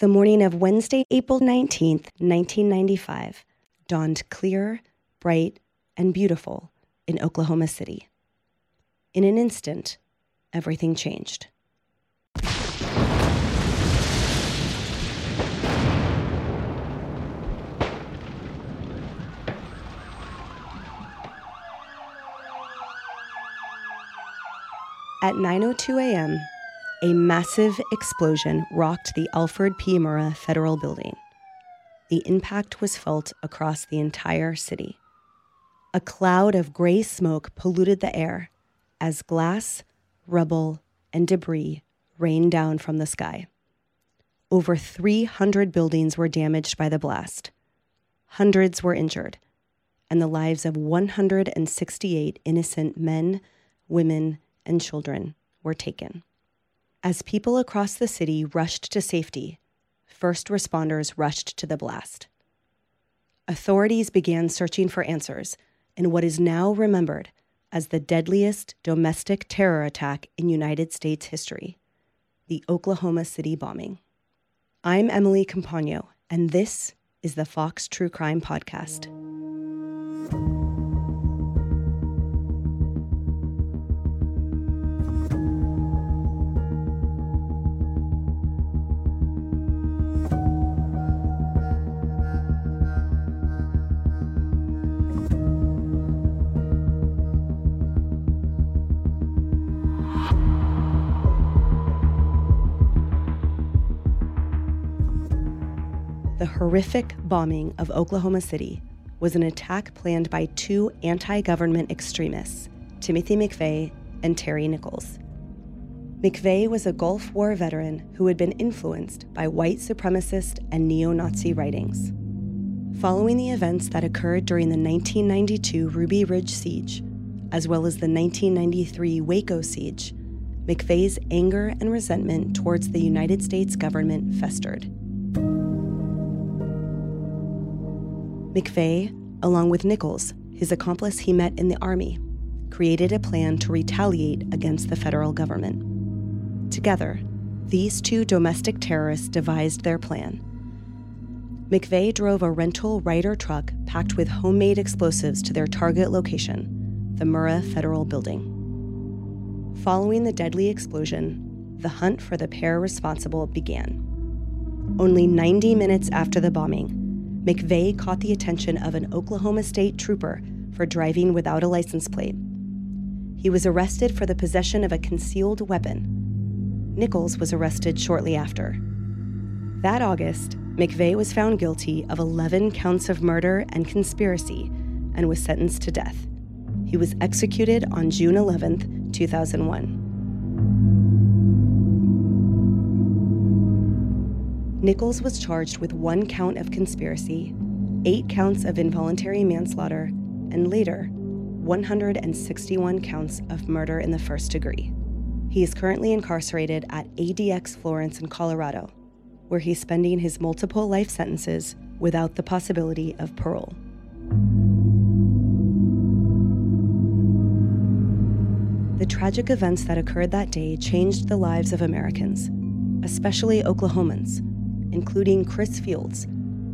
The morning of Wednesday, April 19th, 1995, dawned clear, bright, and beautiful in Oklahoma City. In an instant, everything changed. At 9:02 a.m., a massive explosion rocked the Alfred P. Murrah Federal Building. The impact was felt across the entire city. A cloud of gray smoke polluted the air as glass, rubble, and debris rained down from the sky. Over 300 buildings were damaged by the blast. Hundreds were injured, and the lives of 168 innocent men, women, and children were taken. As people across the city rushed to safety, first responders rushed to the blast. Authorities began searching for answers in what is now remembered as the deadliest domestic terror attack in United States history the Oklahoma City bombing. I'm Emily Compagno, and this is the Fox True Crime Podcast. Horrific bombing of Oklahoma City was an attack planned by two anti government extremists, Timothy McVeigh and Terry Nichols. McVeigh was a Gulf War veteran who had been influenced by white supremacist and neo Nazi writings. Following the events that occurred during the 1992 Ruby Ridge siege, as well as the 1993 Waco siege, McVeigh's anger and resentment towards the United States government festered. McVeigh, along with Nichols, his accomplice he met in the Army, created a plan to retaliate against the federal government. Together, these two domestic terrorists devised their plan. McVeigh drove a rental Ryder truck packed with homemade explosives to their target location, the Murrah Federal Building. Following the deadly explosion, the hunt for the pair responsible began. Only 90 minutes after the bombing, McVeigh caught the attention of an Oklahoma State trooper for driving without a license plate. He was arrested for the possession of a concealed weapon. Nichols was arrested shortly after. That August, McVeigh was found guilty of 11 counts of murder and conspiracy and was sentenced to death. He was executed on June 11, 2001. Nichols was charged with one count of conspiracy, eight counts of involuntary manslaughter, and later, 161 counts of murder in the first degree. He is currently incarcerated at ADX Florence in Colorado, where he's spending his multiple life sentences without the possibility of parole. The tragic events that occurred that day changed the lives of Americans, especially Oklahomans including Chris Fields,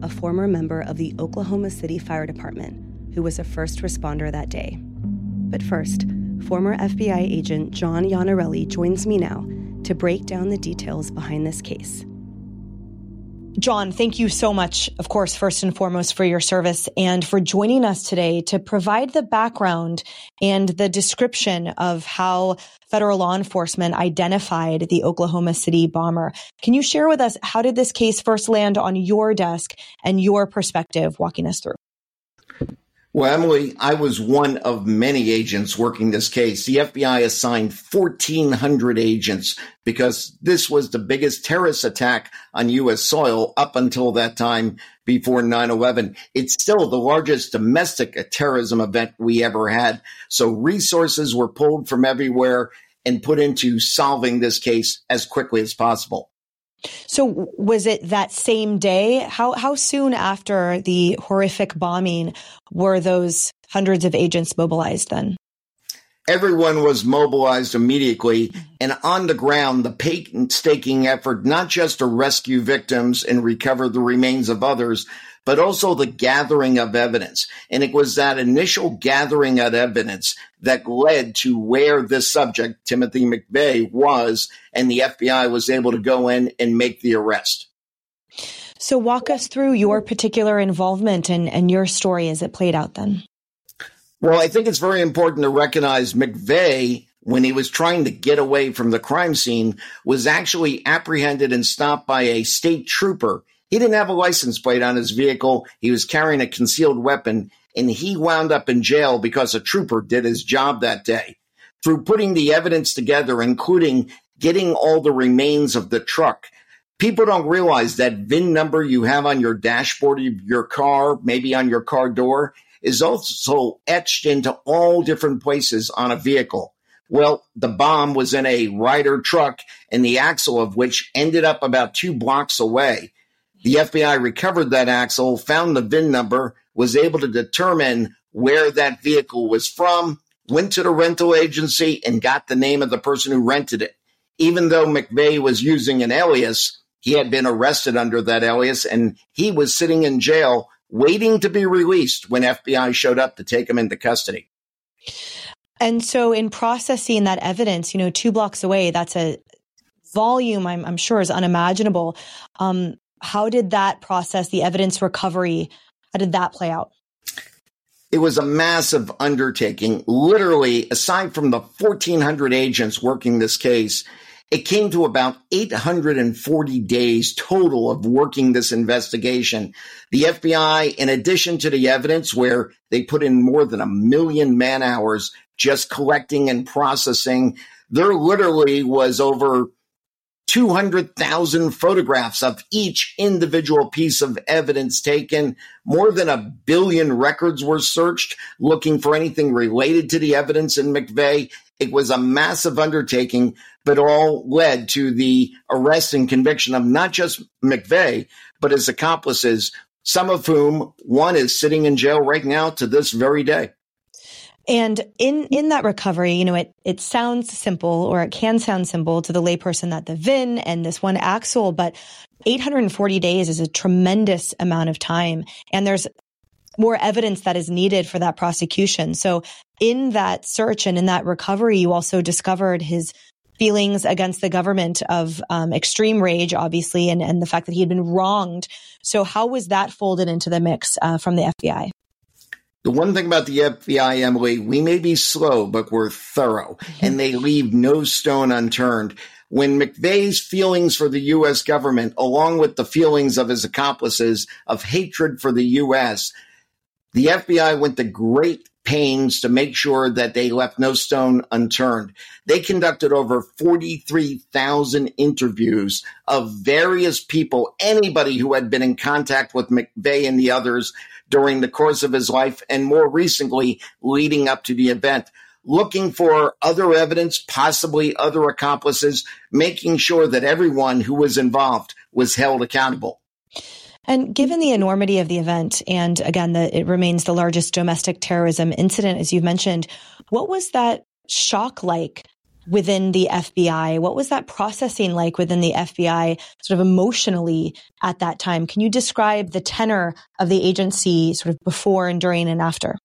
a former member of the Oklahoma City Fire Department, who was a first responder that day. But first, former FBI agent John Iannarelli joins me now to break down the details behind this case. John, thank you so much, of course, first and foremost for your service and for joining us today to provide the background and the description of how federal law enforcement identified the Oklahoma City bomber. Can you share with us how did this case first land on your desk and your perspective walking us through? Well, Emily, I was one of many agents working this case. The FBI assigned 1,400 agents because this was the biggest terrorist attack on U.S. soil up until that time before 9-11. It's still the largest domestic terrorism event we ever had. So resources were pulled from everywhere and put into solving this case as quickly as possible. So was it that same day? How how soon after the horrific bombing were those hundreds of agents mobilized then? Everyone was mobilized immediately mm-hmm. and on the ground, the painstaking effort, not just to rescue victims and recover the remains of others, but also the gathering of evidence. And it was that initial gathering of evidence that led to where this subject, Timothy McVeigh, was, and the FBI was able to go in and make the arrest. So, walk us through your particular involvement and, and your story as it played out then. Well, I think it's very important to recognize McVeigh, when he was trying to get away from the crime scene, was actually apprehended and stopped by a state trooper he didn't have a license plate on his vehicle. He was carrying a concealed weapon and he wound up in jail because a trooper did his job that day. Through putting the evidence together, including getting all the remains of the truck, people don't realize that VIN number you have on your dashboard of your car, maybe on your car door, is also etched into all different places on a vehicle. Well, the bomb was in a Ryder truck and the axle of which ended up about two blocks away. The FBI recovered that axle, found the VIN number, was able to determine where that vehicle was from, went to the rental agency, and got the name of the person who rented it. Even though McVeigh was using an alias, he had been arrested under that alias and he was sitting in jail waiting to be released when FBI showed up to take him into custody. And so, in processing that evidence, you know, two blocks away, that's a volume I'm, I'm sure is unimaginable. Um, how did that process, the evidence recovery, how did that play out? It was a massive undertaking. Literally, aside from the 1,400 agents working this case, it came to about 840 days total of working this investigation. The FBI, in addition to the evidence where they put in more than a million man hours just collecting and processing, there literally was over 200,000 photographs of each individual piece of evidence taken. More than a billion records were searched looking for anything related to the evidence in McVeigh. It was a massive undertaking, but all led to the arrest and conviction of not just McVeigh, but his accomplices, some of whom one is sitting in jail right now to this very day. And in, in that recovery, you know, it, it sounds simple or it can sound simple to the layperson that the VIN and this one axle, but 840 days is a tremendous amount of time. And there's more evidence that is needed for that prosecution. So in that search and in that recovery, you also discovered his feelings against the government of um, extreme rage, obviously, and, and the fact that he had been wronged. So how was that folded into the mix uh, from the FBI? The one thing about the FBI, Emily, we may be slow, but we're thorough and they leave no stone unturned. When McVeigh's feelings for the U.S. government, along with the feelings of his accomplices of hatred for the U.S., the FBI went to great pains to make sure that they left no stone unturned. They conducted over 43,000 interviews of various people, anybody who had been in contact with McVeigh and the others during the course of his life and more recently leading up to the event looking for other evidence, possibly other accomplices, making sure that everyone who was involved was held accountable. And given the enormity of the event, and again, that it remains the largest domestic terrorism incident, as you've mentioned, what was that shock like within the FBI? What was that processing like within the FBI, sort of emotionally at that time? Can you describe the tenor of the agency sort of before and during and after?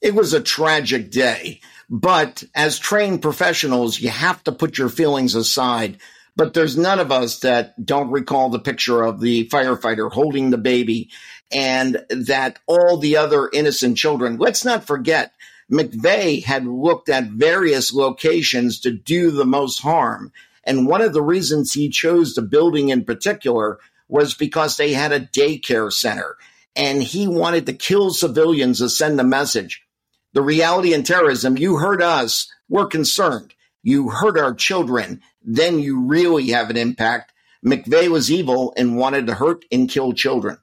It was a tragic day, but as trained professionals, you have to put your feelings aside. But there's none of us that don't recall the picture of the firefighter holding the baby and that all the other innocent children. Let's not forget McVeigh had looked at various locations to do the most harm. And one of the reasons he chose the building in particular was because they had a daycare center and he wanted to kill civilians to send a message. The reality in terrorism, you hurt us, we're concerned. You hurt our children, then you really have an impact. McVeigh was evil and wanted to hurt and kill children.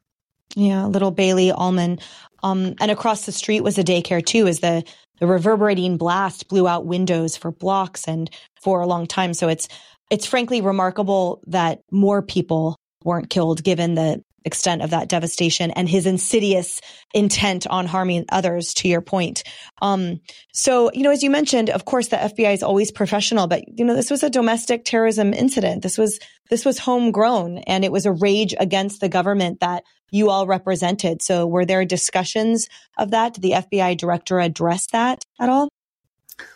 Yeah, little Baylee Almon. Um, and across the street was a daycare too, as the, the reverberating blast blew out windows for blocks and for a long time. So it's, it's frankly remarkable that more people weren't killed given the, extent of that devastation and his insidious intent on harming others to your point. Um, so, you know, as you mentioned, of course, the FBI is always professional, but you know, this was a domestic terrorism incident. This was, this was homegrown and it was a rage against the government that you all represented. So were there discussions of that? Did the FBI director address that at all?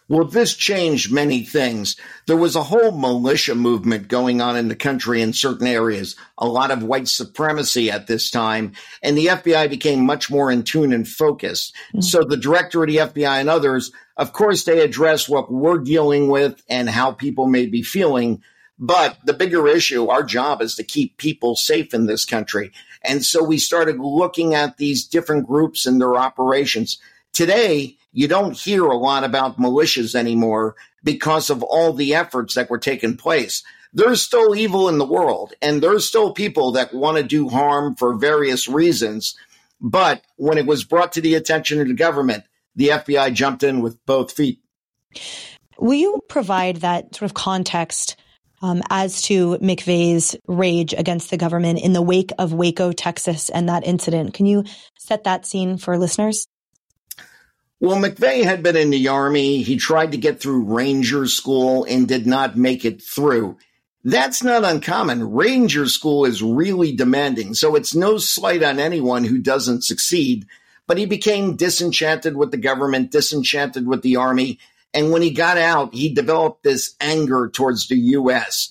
Well, this changed many things. There was a whole militia movement going on in the country in certain areas, a lot of white supremacy at this time, and the FBI became much more in tune and focused. Mm-hmm. So the director of the FBI and others, of course, they address what we're dealing with and how people may be feeling. But the bigger issue, our job is to keep people safe in this country. And so we started looking at these different groups and their operations. Today, you don't hear a lot about militias anymore because of all the efforts that were taking place. There's still evil in the world, and there's still people that want to do harm for various reasons. But when it was brought to the attention of the government, the FBI jumped in with both feet. Will you provide that sort of context um, as to McVeigh's rage against the government in the wake of Waco, Texas, and that incident? Can you set that scene for listeners? Well, McVeigh had been in the Army. He tried to get through Ranger School and did not make it through. That's not uncommon. Ranger School is really demanding, so it's no slight on anyone who doesn't succeed. But he became disenchanted with the government, disenchanted with the Army. And when he got out, he developed this anger towards the U.S.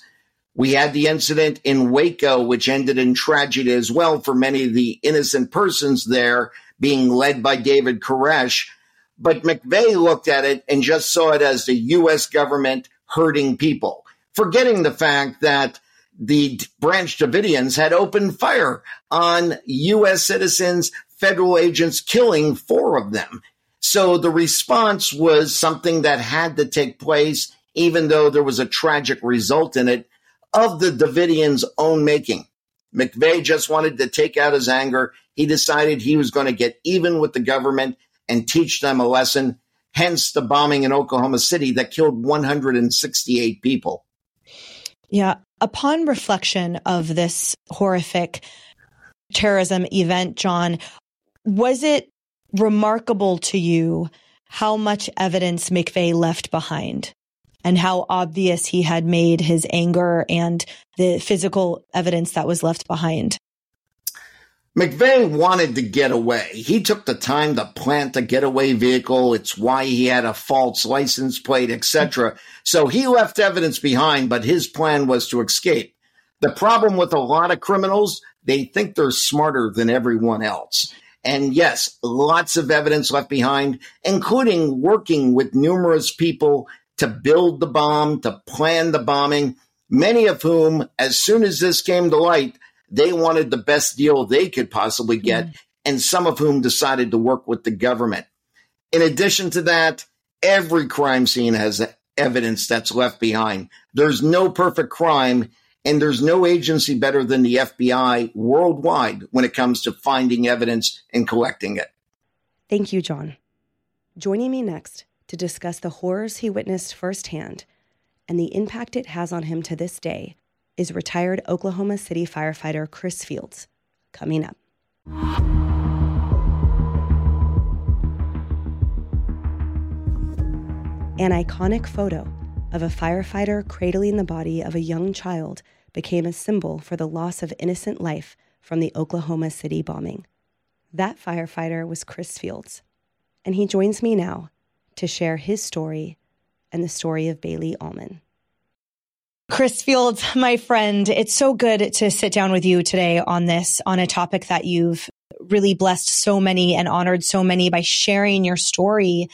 We had the incident in Waco, which ended in tragedy as well for many of the innocent persons there being led by David Koresh. But McVeigh looked at it and just saw it as the U.S. government hurting people, forgetting the fact that the Branch Davidians had opened fire on U.S. citizens, federal agents, killing four of them. So the response was something that had to take place, even though there was a tragic result in it of the Davidians' own making. McVeigh just wanted to take out his anger. He decided he was going to get even with the government and teach them a lesson. Hence the bombing in Oklahoma City that killed 168 people. Yeah. Upon reflection of this horrific terrorism event, John, was it remarkable to you how much evidence McVeigh left behind and how obvious he had made his anger and the physical evidence that was left behind? McVeigh wanted to get away. He took the time to plant a getaway vehicle. It's why he had a false license plate, etc. So he left evidence behind, but his plan was to escape. The problem with a lot of criminals, they think they're smarter than everyone else. And yes, lots of evidence left behind, including working with numerous people to build the bomb, to plan the bombing, many of whom, as soon as this came to light, they wanted the best deal they could possibly get, mm. and some of whom decided to work with the government. In addition to that, every crime scene has evidence that's left behind. There's no perfect crime, and there's no agency better than the FBI worldwide when it comes to finding evidence and collecting it. Thank you, John. Joining me next to discuss the horrors he witnessed firsthand and the impact it has on him to this day is retired Oklahoma City firefighter Chris Fields. Coming up. An iconic photo of a firefighter cradling the body of a young child became a symbol for the loss of innocent life from the Oklahoma City bombing. That firefighter was Chris Fields, and he joins me now to share his story and the story of Baylee Almon. Chris Fields, my friend, it's so good to sit down with you today on this, on a topic that you've really blessed so many and honored so many by sharing your story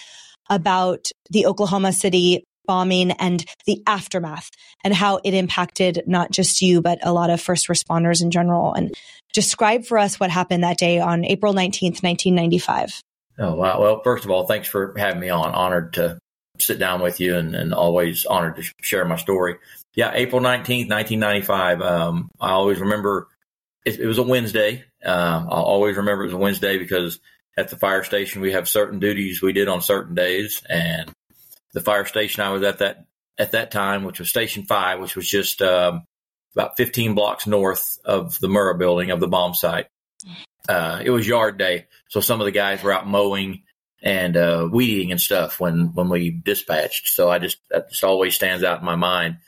about the Oklahoma City bombing and the aftermath and how it impacted not just you, but a lot of first responders in general. And describe for us what happened that day on April 19th, 1995. Oh, wow. Well, first of all, thanks for having me on. Honored to sit down with you and, and always honored to share my story. Yeah, April 19th, 1995. Um, I always remember it, it was a Wednesday. Um, I'll always remember it was a Wednesday because at the fire station we have certain duties we did on certain days. And the fire station I was at that at that time, which was Station Five, which was just um, about 15 blocks north of the Murrah building of the bomb site. Uh, it was yard day, so some of the guys were out mowing and uh, weed eating and stuff when when we dispatched. So I just that just always stands out in my mind.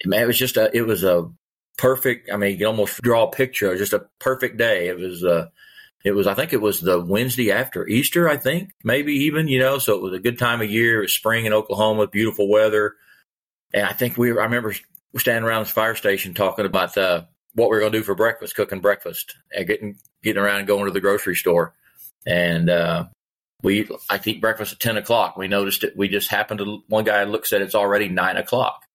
It was just a it was a perfect. I mean, you can almost draw a picture. Just a perfect day. It was. Uh, it was. I think it was the Wednesday after Easter. I think maybe even you know. So it was a good time of year. It was spring in Oklahoma, beautiful weather, and I think we. Were, I remember standing around this fire station talking about uh, what we were going to do for breakfast, cooking breakfast, and getting getting around and going to the grocery store, and uh, we I eat breakfast at ten o'clock. We noticed it. We just happened to one guy looks at it's already nine o'clock,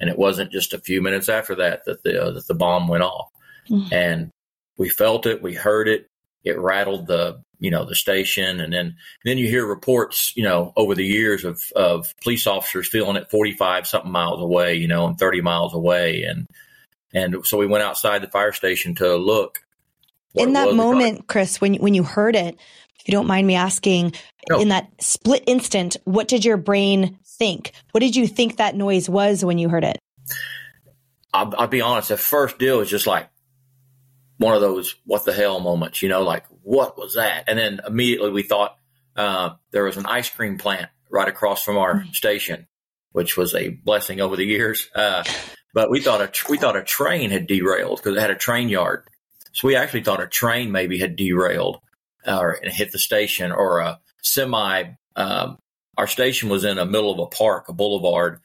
and it wasn't just a few minutes after that that the uh, that the bomb went off, mm-hmm. and we felt it, we heard it, it rattled the you know the station, and then then you hear reports you know over the years of of police officers feeling it forty five something miles away, you know, and thirty miles away, and and so we went outside the fire station to look. In that moment, Chris, when when you heard it, if you don't mind me asking, no. in that split instant, what did your brain think? What did you think that noise was when you heard it? I'll, I'll be honest. The first deal was just like one of those "what the hell" moments. You know, like what was that? And then immediately we thought uh, there was an ice cream plant right across from our mm-hmm. station, which was a blessing over the years. Uh, but we thought a we thought a train had derailed because it had a train yard. So we actually thought a train maybe had derailed or hit the station or a semi. Um, our station was in the middle of a park, a boulevard,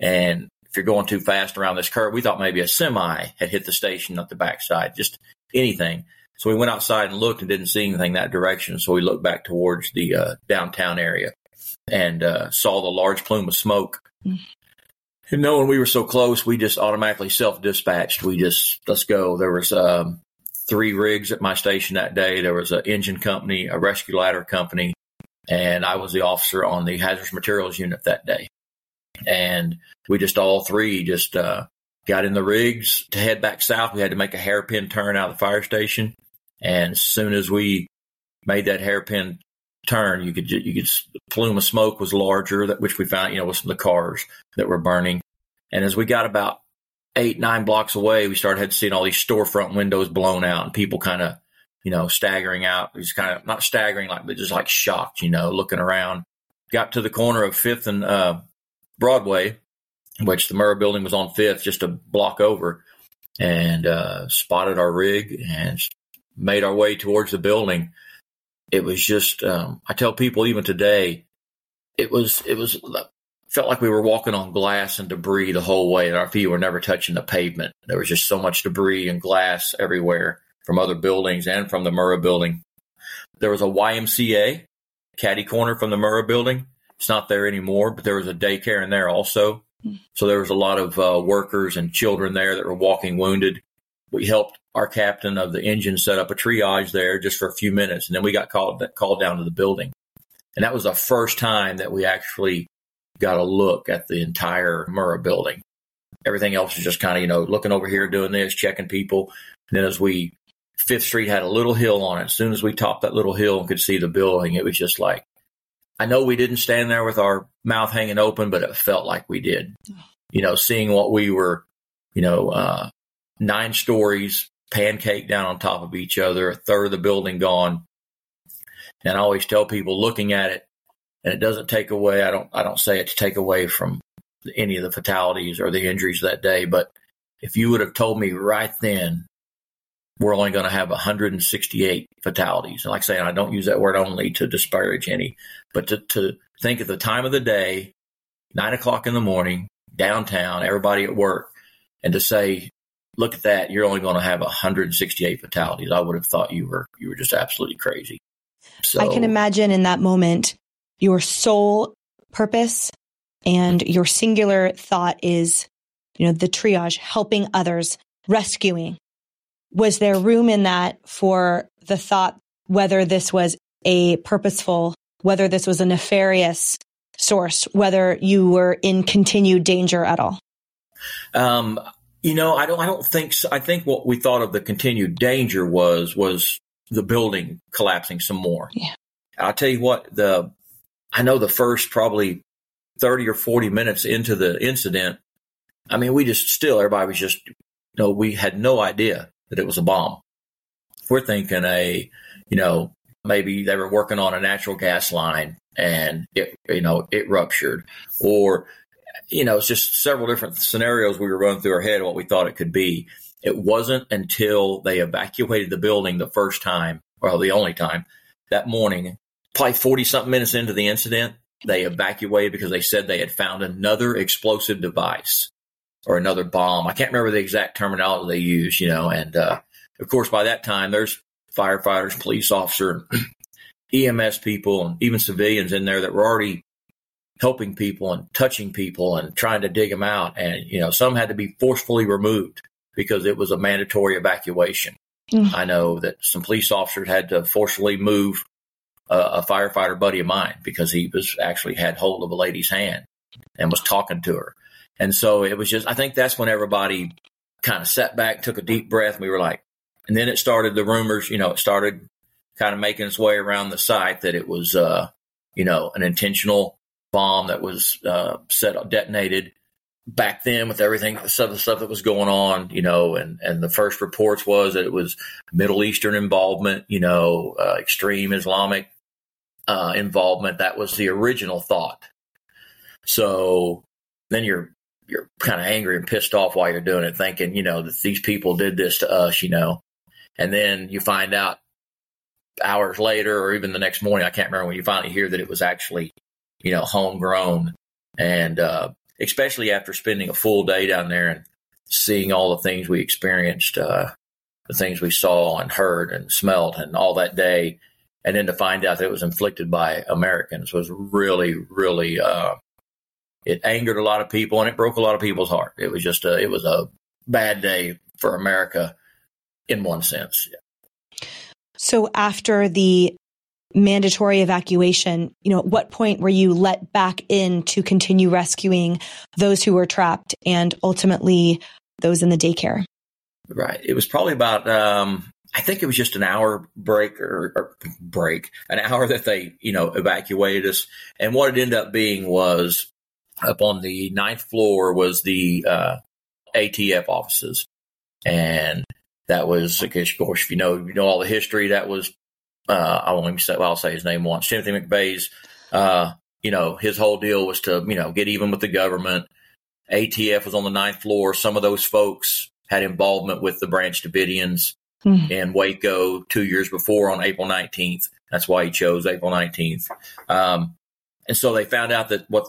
and if you're going too fast around this curve, we thought maybe a semi had hit the station at the backside, just anything. So we went outside and looked and didn't see anything that direction. So we looked back towards the uh, downtown area and uh, saw the large plume of smoke. Mm. And knowing we were so close, we just automatically self dispatched. We just let's go. There was um, three rigs at my station that day. There was an engine company, a rescue ladder company, and I was the officer on the hazardous materials unit that day. And we just all three just uh, got in the rigs to head back south. We had to make a hairpin turn out of the fire station, and as soon as we made that hairpin turn, you could you could plume of smoke was larger, that which we found you know was from the cars that were burning. And as we got about eight, nine blocks away, we started seeing all these storefront windows blown out and people kind of, you know, staggering out. He's kind of not staggering like, but just like shocked, you know, looking around. Got to the corner of Fifth and uh, Broadway, which the Murrah building was on Fifth, just a block over, and uh, spotted our rig and made our way towards the building. It was just, um, I tell people even today, it was, it was felt like we were walking on glass and debris the whole way, and our feet were never touching the pavement. There was just so much debris and glass everywhere from other buildings and from the Murrah building. There was a YMCA caddy corner from the Murrah building. It's not there anymore, but there was a daycare in there also. So there was a lot of uh, workers and children there that were walking wounded. We helped our captain of the engine set up a triage there just for a few minutes, and then we got called called down to the building. And that was the first time that we actually got a look at the entire Murrah building. Everything else was just kind of, you know, looking over here, doing this, checking people. And then as we, Fifth Street had a little hill on it. As soon as we topped that little hill and could see the building, it was just like, I know we didn't stand there with our mouth hanging open, but it felt like we did. You know, seeing what we were, you know, uh, nine stories, pancake down on top of each other, a third of the building gone. And I always tell people looking at it, and it doesn't take away. I don't I don't say it to take away from any of the fatalities or the injuries that day, but if you would have told me right then we're only going to have 168 fatalities, and like I say, I don't use that word only to disparage any, but to, to think of the time of the day, nine o'clock in the morning, downtown, everybody at work, and to say, look at that, you're only going to have 168 fatalities. I would have thought you were you were just absolutely crazy. So I can imagine in that moment your sole purpose and your singular thought is, you know, the triage, helping others, rescuing. Was there room in that for the thought whether this was a purposeful, whether this was a nefarious source, whether you were in continued danger at all? Um, you know, I don't. I don't think. So. I think what we thought of the continued danger was was the building collapsing some more. Yeah. I'll tell you what. The I know the first probably 30 or 40 minutes into the incident, I mean, we just still, everybody was just you know, we had no idea that it was a bomb. We're thinking a, you know, maybe they were working on a natural gas line and it, you know, it ruptured or, you know, it's just several different scenarios we were running through our head what we thought it could be. It wasn't until they evacuated the building the first time, well, the only time that morning, probably 40 something minutes into the incident, they evacuated because they said they had found another explosive device or another bomb. I can't remember the exact terminology they used, you know, and uh, of course, by that time, there's firefighters, police officer, EMS people, and even civilians in there that were already helping people and touching people and trying to dig them out. And, you know, some had to be forcefully removed because it was a mandatory evacuation. Mm. I know that some police officers had to forcefully move a, a firefighter buddy of mine because he was actually had hold of a lady's hand and was talking to her. And so it was just, I think that's when everybody kind of sat back, took a deep breath, and we were like, and then it started the rumors, you know, it started kind of making its way around the site that it was, uh, you know, an intentional bomb that was uh, set detonated back then with everything, some of the stuff that was going on, you know, and, and the first reports was that it was Middle Eastern involvement, you know, uh, extreme Islamic uh, involvement. That was the original thought. So then you're you're kind of angry and pissed off while you're doing it, thinking, you know, that these people did this to us, you know, and then you find out hours later or even the next morning, I can't remember when you finally hear that it was actually, you know, homegrown. And uh, especially after spending a full day down there and seeing all the things we experienced, uh, the things we saw and heard and smelled and all that day. And then to find out that it was inflicted by Americans was really, really, uh, it angered a lot of people and it broke a lot of people's heart. It was just a, it was a bad day for America in one sense. So after the mandatory evacuation, you know, at what point were you let back in to continue rescuing those who were trapped and ultimately those in the daycare? Right. It was probably about um I think it was just an hour break or, or, break, an hour that they, you know, evacuated us. And what it ended up being was up on the ninth floor was the uh, ATF offices. And that was, of course, if you know, you know all the history, that was, uh, I won't even say, well, I'll say his name once, Timothy McVeigh's, uh, you know, his whole deal was to, you know, get even with the government. ATF was on the ninth floor. Some of those folks had involvement with the Branch Davidians mm. in Waco two years before on April 19th. That's why he chose April 19th. Um, and so they found out that what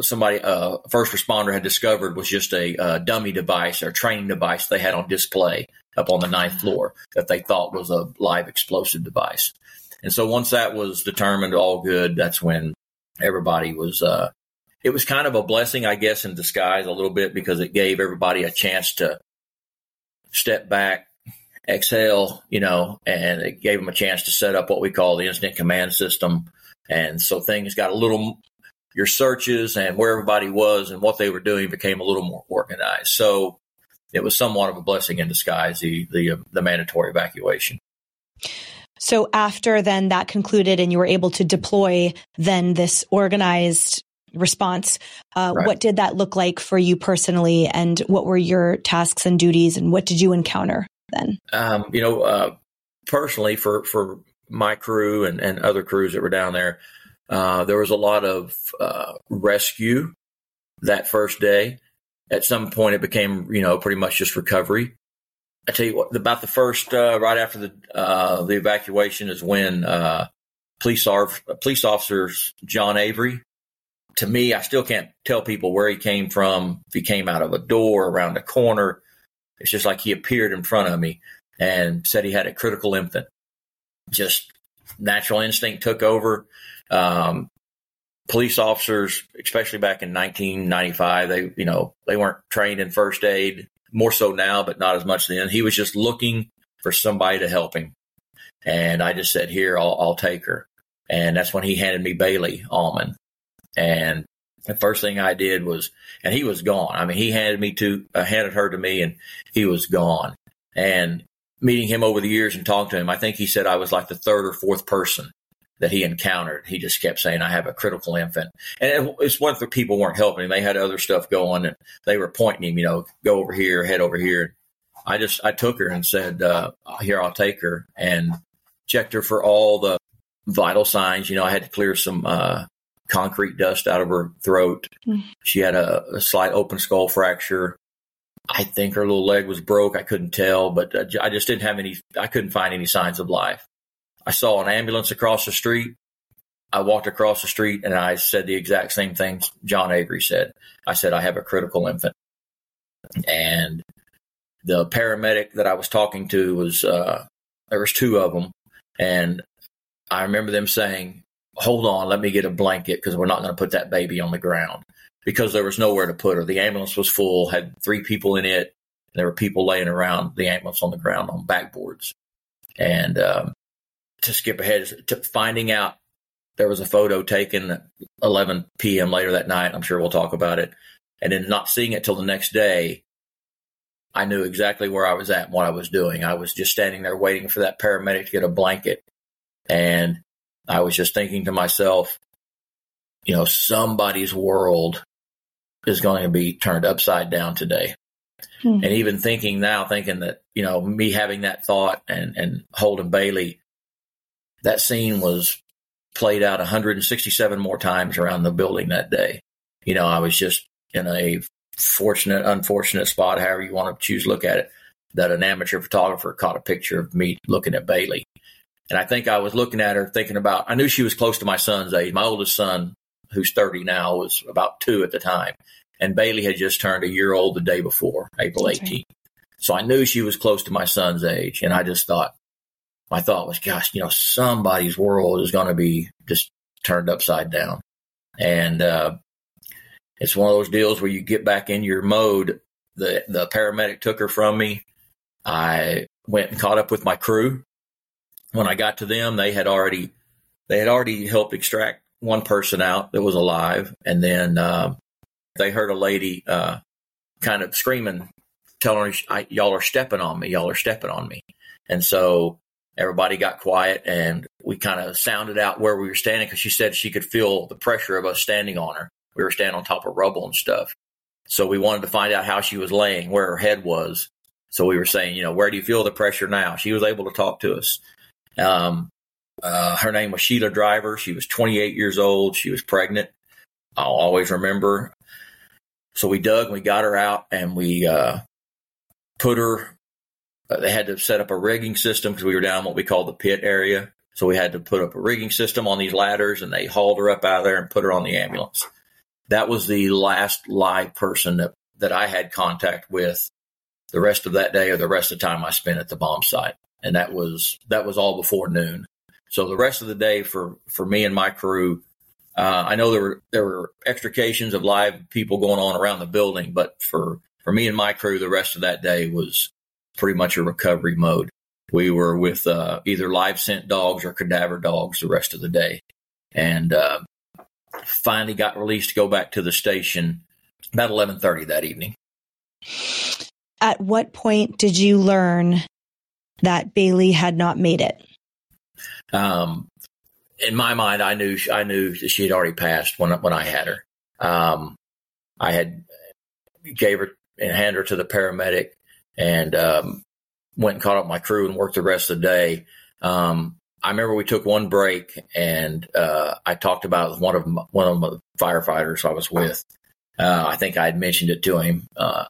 somebody, a uh, first responder had discovered was just a uh, dummy device or training device they had on display up on the ninth floor that they thought was a live explosive device. And so once that was determined all good, that's when everybody was, uh, it was kind of a blessing, I guess, in disguise a little bit because it gave everybody a chance to step back, exhale, you know, and it gave them a chance to set up what we call the incident command system. And so things got a little, your searches and where everybody was and what they were doing became a little more organized. So it was somewhat of a blessing in disguise, the the, uh, the mandatory evacuation. So after then that concluded and you were able to deploy then this organized response, uh, right. what did that look like for you personally and what were your tasks and duties and what did you encounter then? Um, you know, uh, personally for, for my crew and, and other crews that were down there, uh, there was a lot of uh, rescue that first day at some point it became you know pretty much just recovery. I tell you what, about the first uh, right after the uh, the evacuation is when uh, police police officers John Avery. To me, I still can't tell people where he came from. If he came out of a door, around a corner, it's just like he appeared in front of me and said he had a critical infant. Just natural instinct took over. Um, police officers, especially back in 1995, they, you know, they weren't trained in first aid more so now, but not as much then. He was just looking for somebody to help him. And I just said, here, I'll, I'll take her. And that's when he handed me Baylee Almon, And the first thing I did was, and he was gone. I mean, he handed me to, uh, handed her to me and he was gone. And meeting him over the years and talking to him, I think he said I was like the third or fourth person that he encountered. He just kept saying, I have a critical infant. And it's one of the people weren't helping him. They had other stuff going and they were pointing him, you know, go over here, head over here. I just I took her and said, uh, "Here, I'll take her," and checked her for all the vital signs. You know, I had to clear some uh, concrete dust out of her throat. Mm. She had a, a, slight open skull fracture. I think her little leg was broke. I couldn't tell, but I just didn't have any. I couldn't find any signs of life. I saw an ambulance across the street. I walked across the street and I said the exact same things John Avery said. I said, I have a critical infant. And the paramedic that I was talking to was, uh, there was two of them. And I remember them saying, hold on, let me get a blanket because we're not going to put that baby on the ground because there was nowhere to put her. The ambulance was full, had three people in it. There were people laying around the ambulance on the ground on backboards. And um, to skip ahead, to finding out there was a photo taken at 11 p.m. later that night. I'm sure we'll talk about it. And then not seeing it till the next day, I knew exactly where I was at and what I was doing. I was just standing there waiting for that paramedic to get a blanket. And I was just thinking to myself, you know, somebody's world is going to be turned upside down today. Hmm. And even thinking now, thinking that, you know, me having that thought and, and holding Baylee, that scene was played out 167 more times around the building that day. You know, I was just in a fortunate, unfortunate spot, however you want to choose to look at it, that an amateur photographer caught a picture of me looking at Baylee. And I think I was looking at her thinking about, I knew she was close to my son's age. My oldest son, who's 30 now, was about two at the time. And Baylee had just turned a year old the day before, April 18th. So I knew she was close to my son's age. And I just thought, my thought was, gosh, you know, somebody's world is going to be just turned upside down. And uh, it's one of those deals where you get back in your mode. The the paramedic took her from me. I went and caught up with my crew. When I got to them, they had already they had already helped extract one person out that was alive, and then uh, they heard a lady uh, kind of screaming, telling her, "Y'all are stepping on me! Y'all are stepping on me!" And so everybody got quiet and we kind of sounded out where we were standing because she said she could feel the pressure of us standing on her. We were standing on top of rubble and stuff. So we wanted to find out how she was laying, where her head was. So we were saying, you know, where do you feel the pressure now? She was able to talk to us. Um, uh, her name was Sheila Driver. She was 28 years old. She was pregnant. I'll always remember. So we dug and we got her out and we uh, put her uh, they had to set up a rigging system because we were down what we call the pit area. So we had to put up a rigging system on these ladders and they hauled her up out of there and put her on the ambulance. That was the last live person that, that I had contact with the rest of that day or the rest of the time I spent at the bomb site. And that was, that was all before noon. So the rest of the day for, for me and my crew, uh, I know there were, there were extrications of live people going on around the building, but for, for me and my crew, the rest of that day was, pretty much a recovery mode. We were with uh, either live scent dogs or cadaver dogs the rest of the day, and uh, finally got released to go back to the station about eleven thirty that evening. At what point did you learn that Baylee had not made it? Um, in my mind, I knew I knew she had already passed when when I had her. Um, I had gave her and handed her to the paramedic and um, went and caught up my crew and worked the rest of the day. Um, I remember we took one break and uh, I talked about one of one of the firefighters I was with. Uh, I think I had mentioned it to him. Uh,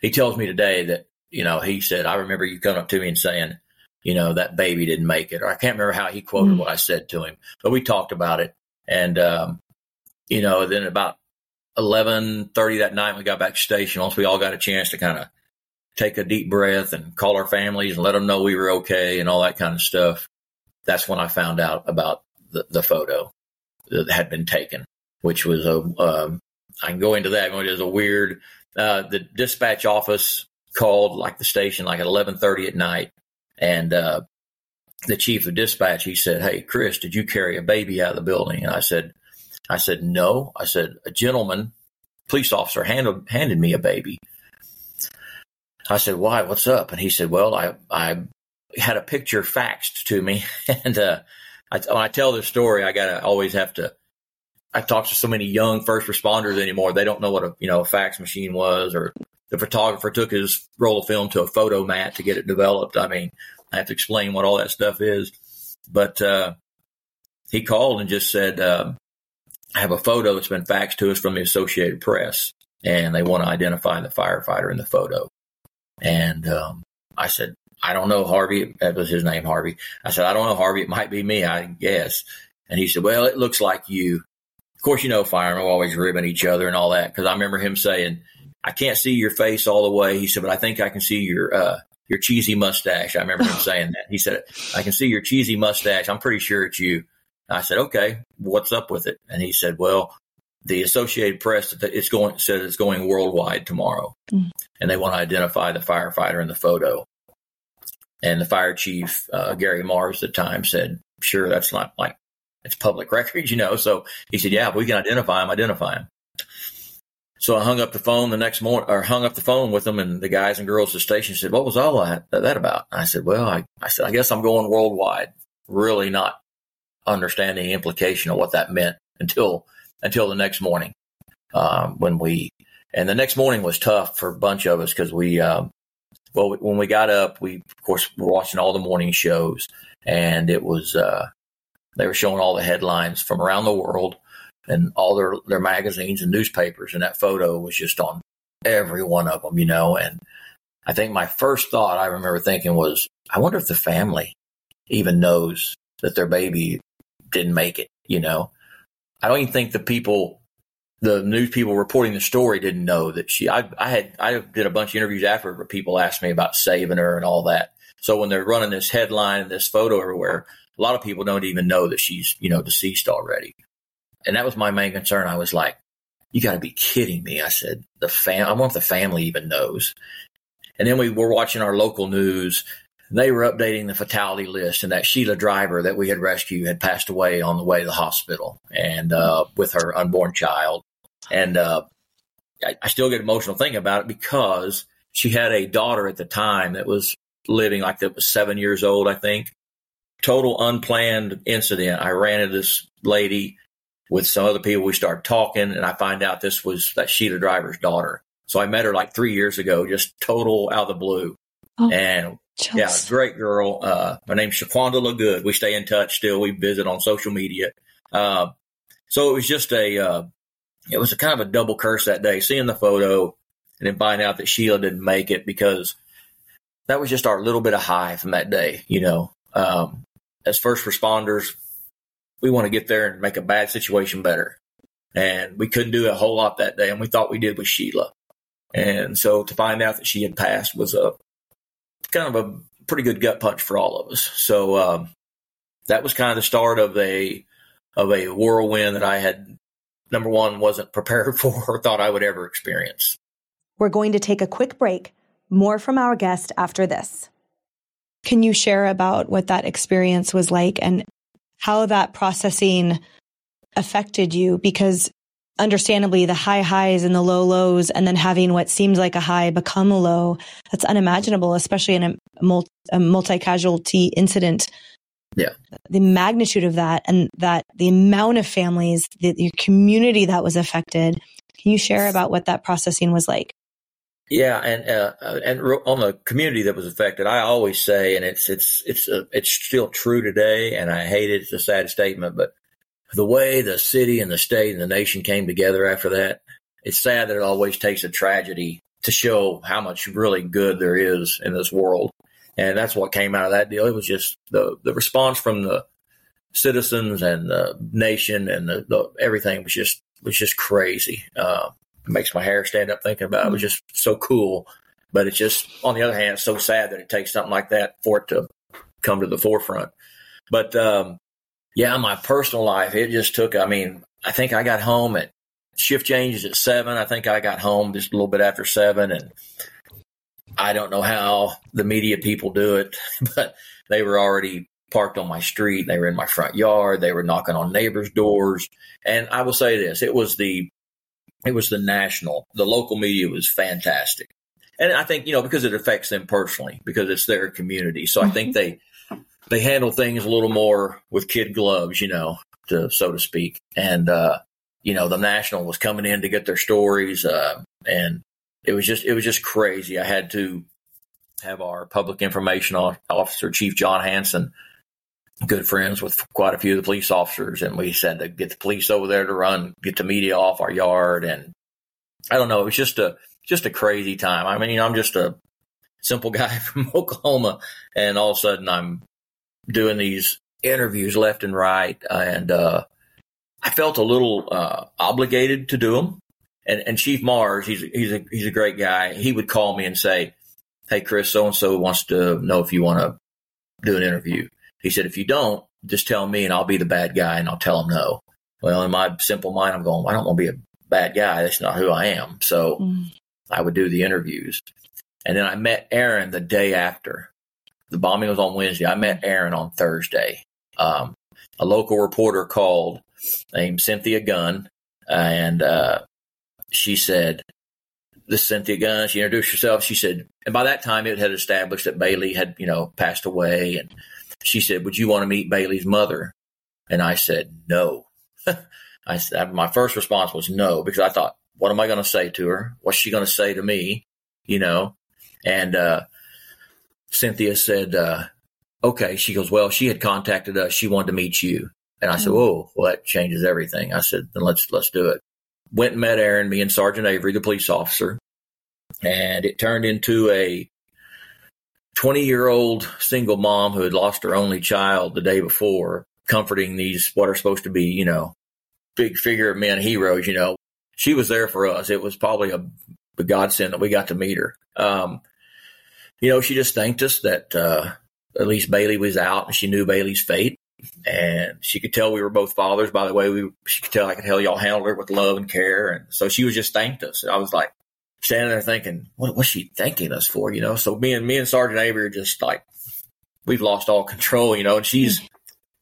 he tells me today that you know he said I remember you coming up to me and saying you know that baby didn't make it or I can't remember how he quoted mm-hmm. what I said to him, but we talked about it and um, you know then about eleven thirty that night we got back to station once we all got a chance to kind of take a deep breath and call our families and let them know we were okay and all that kind of stuff. That's when I found out about the, the photo that had been taken, which was a, um, I can go into that. It was a weird, uh, the dispatch office called like the station like at 1130 at night. And, uh, the chief of dispatch, he said, Hey, Chris, did you carry a baby out of the building? And I said, I said, no. I said, a gentleman, police officer handed, handed me a baby. I said, why? What's up? And he said, well, I, I had a picture faxed to me. and, uh, I, when I tell this story, I gotta always have to, I talk to so many young first responders anymore. They don't know what a, you know, a fax machine was or the photographer took his roll of film to a photo mat to get it developed. I mean, I have to explain what all that stuff is. But uh, he called and just said, uh, I have a photo that's been faxed to us from the Associated Press, and they want to identify the firefighter in the photo. And um, I said, I don't know, Harvey. That was his name, Harvey. I said, I don't know, Harvey. It might be me, I guess. And he said, Well, it looks like you. Of course, you know, firemen are always ribbing each other and all that. Because I remember him saying, I can't see your face all the way. He said, but I think I can see your uh, your cheesy mustache. I remember him saying that. He said, I can see your cheesy mustache. I'm pretty sure it's you. I said, okay, what's up with it? And he said, well, the Associated Press it's going said it's going worldwide tomorrow, mm. and they want to identify the firefighter in the photo. And the fire chief uh, Gary Marrs at the time said, "Sure, that's not like it's public record, you know." So he said, "Yeah, if we can identify him, identify him." So I hung up the phone the next morning, or hung up the phone with them, and the guys and girls at the station said, "What was all that, that about?" I said, "Well, I, I said I guess I'm going worldwide." Really not understanding the implication of what that meant until until the next morning um, when we and the next morning was tough for a bunch of us because we um, well when we got up we of course were watching all the morning shows and it was uh, they were showing all the headlines from around the world and all their their magazines and newspapers and that photo was just on every one of them you know and I think my first thought I remember thinking was I wonder if the family even knows that their baby didn't make it you know I don't even think the people, the news people reporting the story didn't know that she, I, I had, I did a bunch of interviews after where people asked me about saving her and all that. So when they're running this headline and this photo everywhere, a lot of people don't even know that she's, you know, deceased already. And that was my main concern. I was like, you got to be kidding me. I said, the fam, I wonder if the family even knows. And then we were watching our local news they were updating the fatality list, and that Sheila driver that we had rescued had passed away on the way to the hospital, and uh, with her unborn child. And uh, I, I, still get emotional thinking about it because she had a daughter at the time that was living like that was seven years old, I think. Total unplanned incident. I ran into this lady with some other people. We started talking, and I find out this was that Sheila driver's daughter. So I met her like three years ago, just total out of the blue. Oh. And yeah, great girl. Uh, her name's Shaquanda LaGood. We stay in touch still. We visit on social media. Uh, so it was just a, uh, it was a kind of a double curse that day, seeing the photo and then finding out that Sheila didn't make it because that was just our little bit of high from that day. You know, um, as first responders, we want to get there and make a bad situation better. And we couldn't do a whole lot that day. And we thought we did with Sheila. And so to find out that she had passed was a, kind of a pretty good gut punch for all of us. So um, that was kind of the start of a of a whirlwind that I had number one wasn't prepared for or thought I would ever experience. We're going to take a quick break. More from our guest after this. Can you share about what that experience was like and how that processing affected you? Because understandably the high highs and the low lows and then having what seems like a high become a low that's unimaginable especially in a, multi, a multi-casualty incident. Yeah. The magnitude of that and that the amount of families the, your community that was affected. Can you share about what that processing was like yeah, and uh, and on the community that was affected, I always say, and it's it's it's uh, it's still true today, and I hate it. It's a sad statement, but the way the city and the state and the nation came together after that, it's sad that it always takes a tragedy to show how much really good there is in this world. And that's what came out of that deal. It was just the, the response from the citizens and the nation and the, the everything was just was just crazy. Uh, it makes my hair stand up thinking about it. It was just so cool. But it's just on the other hand, it's so sad that it takes something like that for it to come to the forefront. But um, yeah, my personal life, it just took, I mean, I think I got home at shift changes at seven. I think I got home just a little bit after seven. And I don't know how the media people do it, but they were already parked on my street. They were in my front yard. They were knocking on neighbors' doors. And I will say this, it was the, it was the national, the local media was fantastic. And I think, you know, because it affects them personally, because it's their community. So I think mm-hmm. they, they handle things a little more with kid gloves, you know, to, so to speak. And, uh, you know, the national was coming in to get their stories. Uh, and it was just it was just crazy. I had to have our public information officer, Chief Jon Hansen, good friends with quite a few of the police officers, and we said to get the police over there to run, get the media off our yard, and I don't know, it was just a just a crazy time. I mean, I'm just a simple guy from Oklahoma, and all of a sudden I'm doing these interviews left and right, and uh, I felt a little uh, obligated to do them. And, and Chief Marrs, he's he's a he's a great guy. He would call me and say, "Hey, Chris, so and so wants to know if you want to do an interview." He said, "If you don't, just tell me, and I'll be the bad guy, and I'll tell him no." Well, in my simple mind, I'm going, "I don't want to be a bad guy. That's not who I am." So mm. I would do the interviews, and then I met Aren the day after. The bombing was on Wednesday. I met Aren on Thursday. Um, a local reporter called named Cynthia Gunn, and uh, she said, "This Cynthia Gunn." She introduced herself. She said, and by that time it had established that Baylee had, you know, passed away, and she said, "Would you want to meet Baylee's mother?" And I said, "No." I said, my first response was no because I thought, what am I going to say to her? What's she going to say to me? You know, and uh, Cynthia said, uh, okay. She goes, well, she had contacted us. She wanted to meet you. And I said, mm-hmm. oh, well, that changes everything. I said, then let's, let's do it. Went and met Aren, me and Sergeant Avera, the police officer. And it turned into a 20 year old single mom who had lost her only child the day before, comforting these, what are supposed to be, you know, big figure men heroes, you know. She was there for us. It was probably a, a godsend that we got to meet her. Um, you know, she just thanked us that uh, at least Baylee was out and she knew Baylee's fate. And she could tell we were both fathers by the way we, she could tell I could tell y'all handled her with love and care. And so she was just thanked us. I was like standing there thinking, what was she thanking us for? You know, so me and me and Sergeant Avera are just like, we've lost all control, you know, and she's,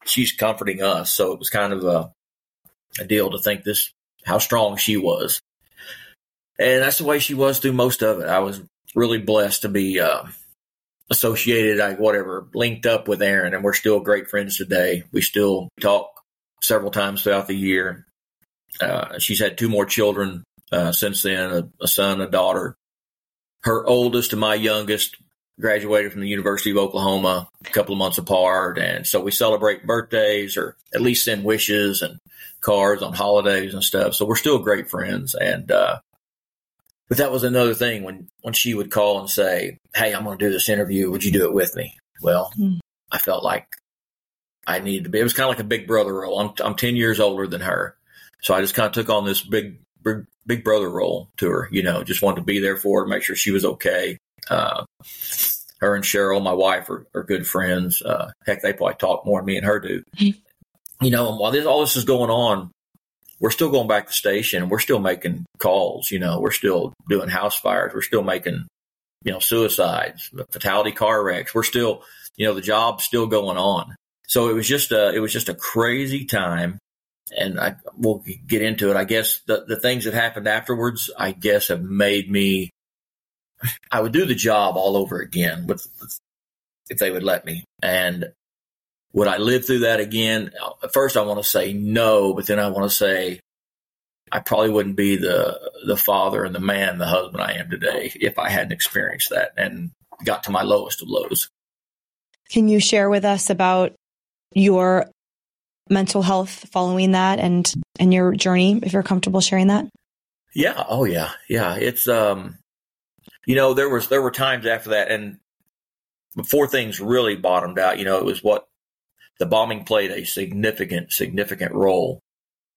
she's comforting us. So it was kind of a, a deal to think this, how strong she was. And that's the way she was through most of it. I was really blessed to be uh, associated, like whatever, linked up with Aren, and we're still great friends today. We still talk several times throughout the year. Uh, she's had two more children uh, since then a, a, son, a daughter. Her oldest and my youngest graduated from the University of Oklahoma a couple of months apart. And so we celebrate birthdays or at least send wishes and cards on holidays and stuff. So we're still great friends. And uh, but that was another thing when when she would call and say, "Hey, I'm going to do this interview. Would you do it with me?" Well, mm. I felt like I needed to be. It was kind of like a big brother role. I'm I'm ten years older than her, so I just kind of took on this big big, big brother role to her. You know, just wanted to be there for her, make sure she was okay. Uh, her and Cheryl, my wife, are, are good friends. Uh, heck, they probably talk more than me and her do. You know, and while this all this is going on, we're still going back to station. We're still making calls. You know, we're still doing house fires. We're still making, you know, suicides, fatality car wrecks. We're still, you know, the job's still going on. So it was just a, it was just a crazy time. And I we'll get into it. I guess the, the things that happened afterwards, I guess have made me, I would do the job all over again with, if they would let me. And would I live through that again? First, I want to say no, but then I want to say I probably wouldn't be the the father and the man, the husband I am today if I hadn't experienced that and got to my lowest of lows. Can you share with us about your mental health following that and and your journey if you're comfortable sharing that? Yeah, oh yeah. Yeah, it's um you know, there was there were times after that and before things really bottomed out, you know, it was what the bombing played a significant, significant role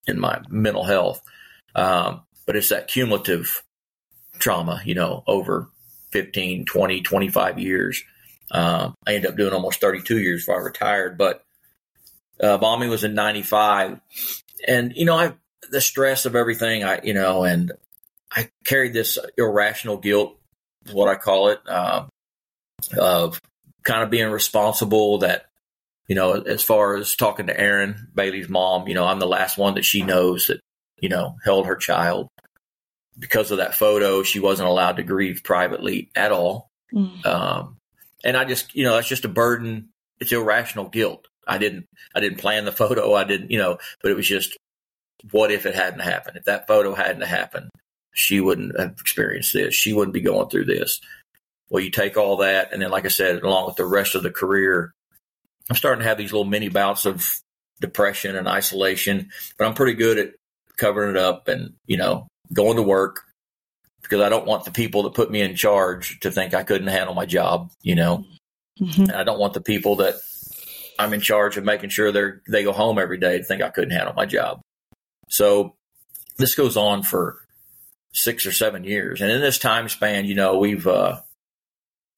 in my mental health. Um, but it's that cumulative trauma, you know, over 15, 20, 25 years. Um, I ended up doing almost 32 years before I retired, but uh, bombing was in 95. And, you know, I, the stress of everything, I, you know, and I carried this irrational guilt, is what I call it, uh, of kind of being responsible that you know, as far as talking to Aren, Baylee's mom, you know, I'm the last one that she knows that, you know, held her child. Because of that photo, she wasn't allowed to grieve privately at all. Mm. Um, and I just, you know, that's just a burden. It's irrational guilt. I didn't, I didn't plan the photo. I didn't, you know, but it was just, what if it hadn't happened? If that photo hadn't happened, she wouldn't have experienced this. She wouldn't be going through this. Well, you take all that, and then, like I said, along with the rest of the career, I'm starting to have these little mini bouts of depression and isolation, but I'm pretty good at covering it up and, you know, going to work because I don't want the people that put me in charge to think I couldn't handle my job, you know. Mm-hmm. And I don't want the people that I'm in charge of making sure they're they go home every day to think I couldn't handle my job. So this goes on for six or seven years, and in this time span, you know, we've uh,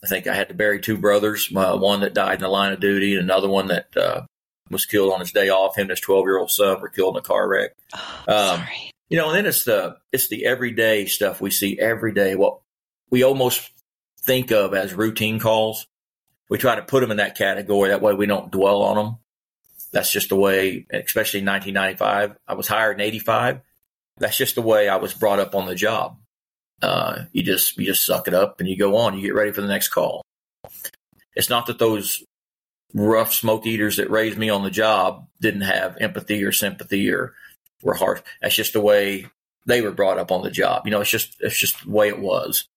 I think I had to bury two brothers, uh, one that died in the line of duty, and another one that uh, was killed on his day off. Him and his 12 year old son were killed in a car wreck. Oh, um. You know, and then it's the it's the everyday stuff we see every day. What we almost think of as routine calls. We try to put them in that category. That way, we don't dwell on them. That's just the way, especially in 1995. I was hired in 85. That's just the way I was brought up on the job. Uh, you just you just suck it up and you go on. You get ready for the next call. It's not that those rough smoke eaters that raised me on the job didn't have empathy or sympathy or were harsh. That's just the way they were brought up on the job. You know, it's just it's just the way it was.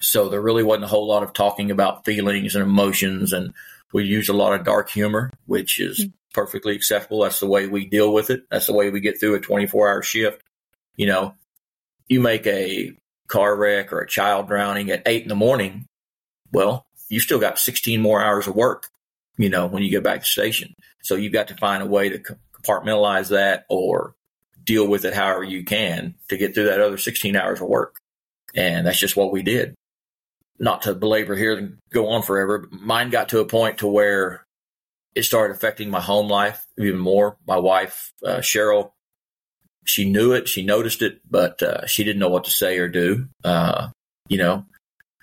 So there really wasn't a whole lot of talking about feelings and emotions, and we used a lot of dark humor, which is mm-hmm. perfectly acceptable. That's the way we deal with it. That's the way we get through a 24 hour shift. You know, you make a car wreck or a child drowning at eight in the morning. Well, you still got 16 more hours of work you know, when you get back to station. So you've got to find a way to compartmentalize that or deal with it however you can to get through that other 16 hours of work. And that's just what we did. Not to belabor here and go on forever, mine got to a point to where it started affecting my home life even more. My wife, uh, Cheryl, she knew it, she noticed it, but uh, she didn't know what to say or do. Uh, you know,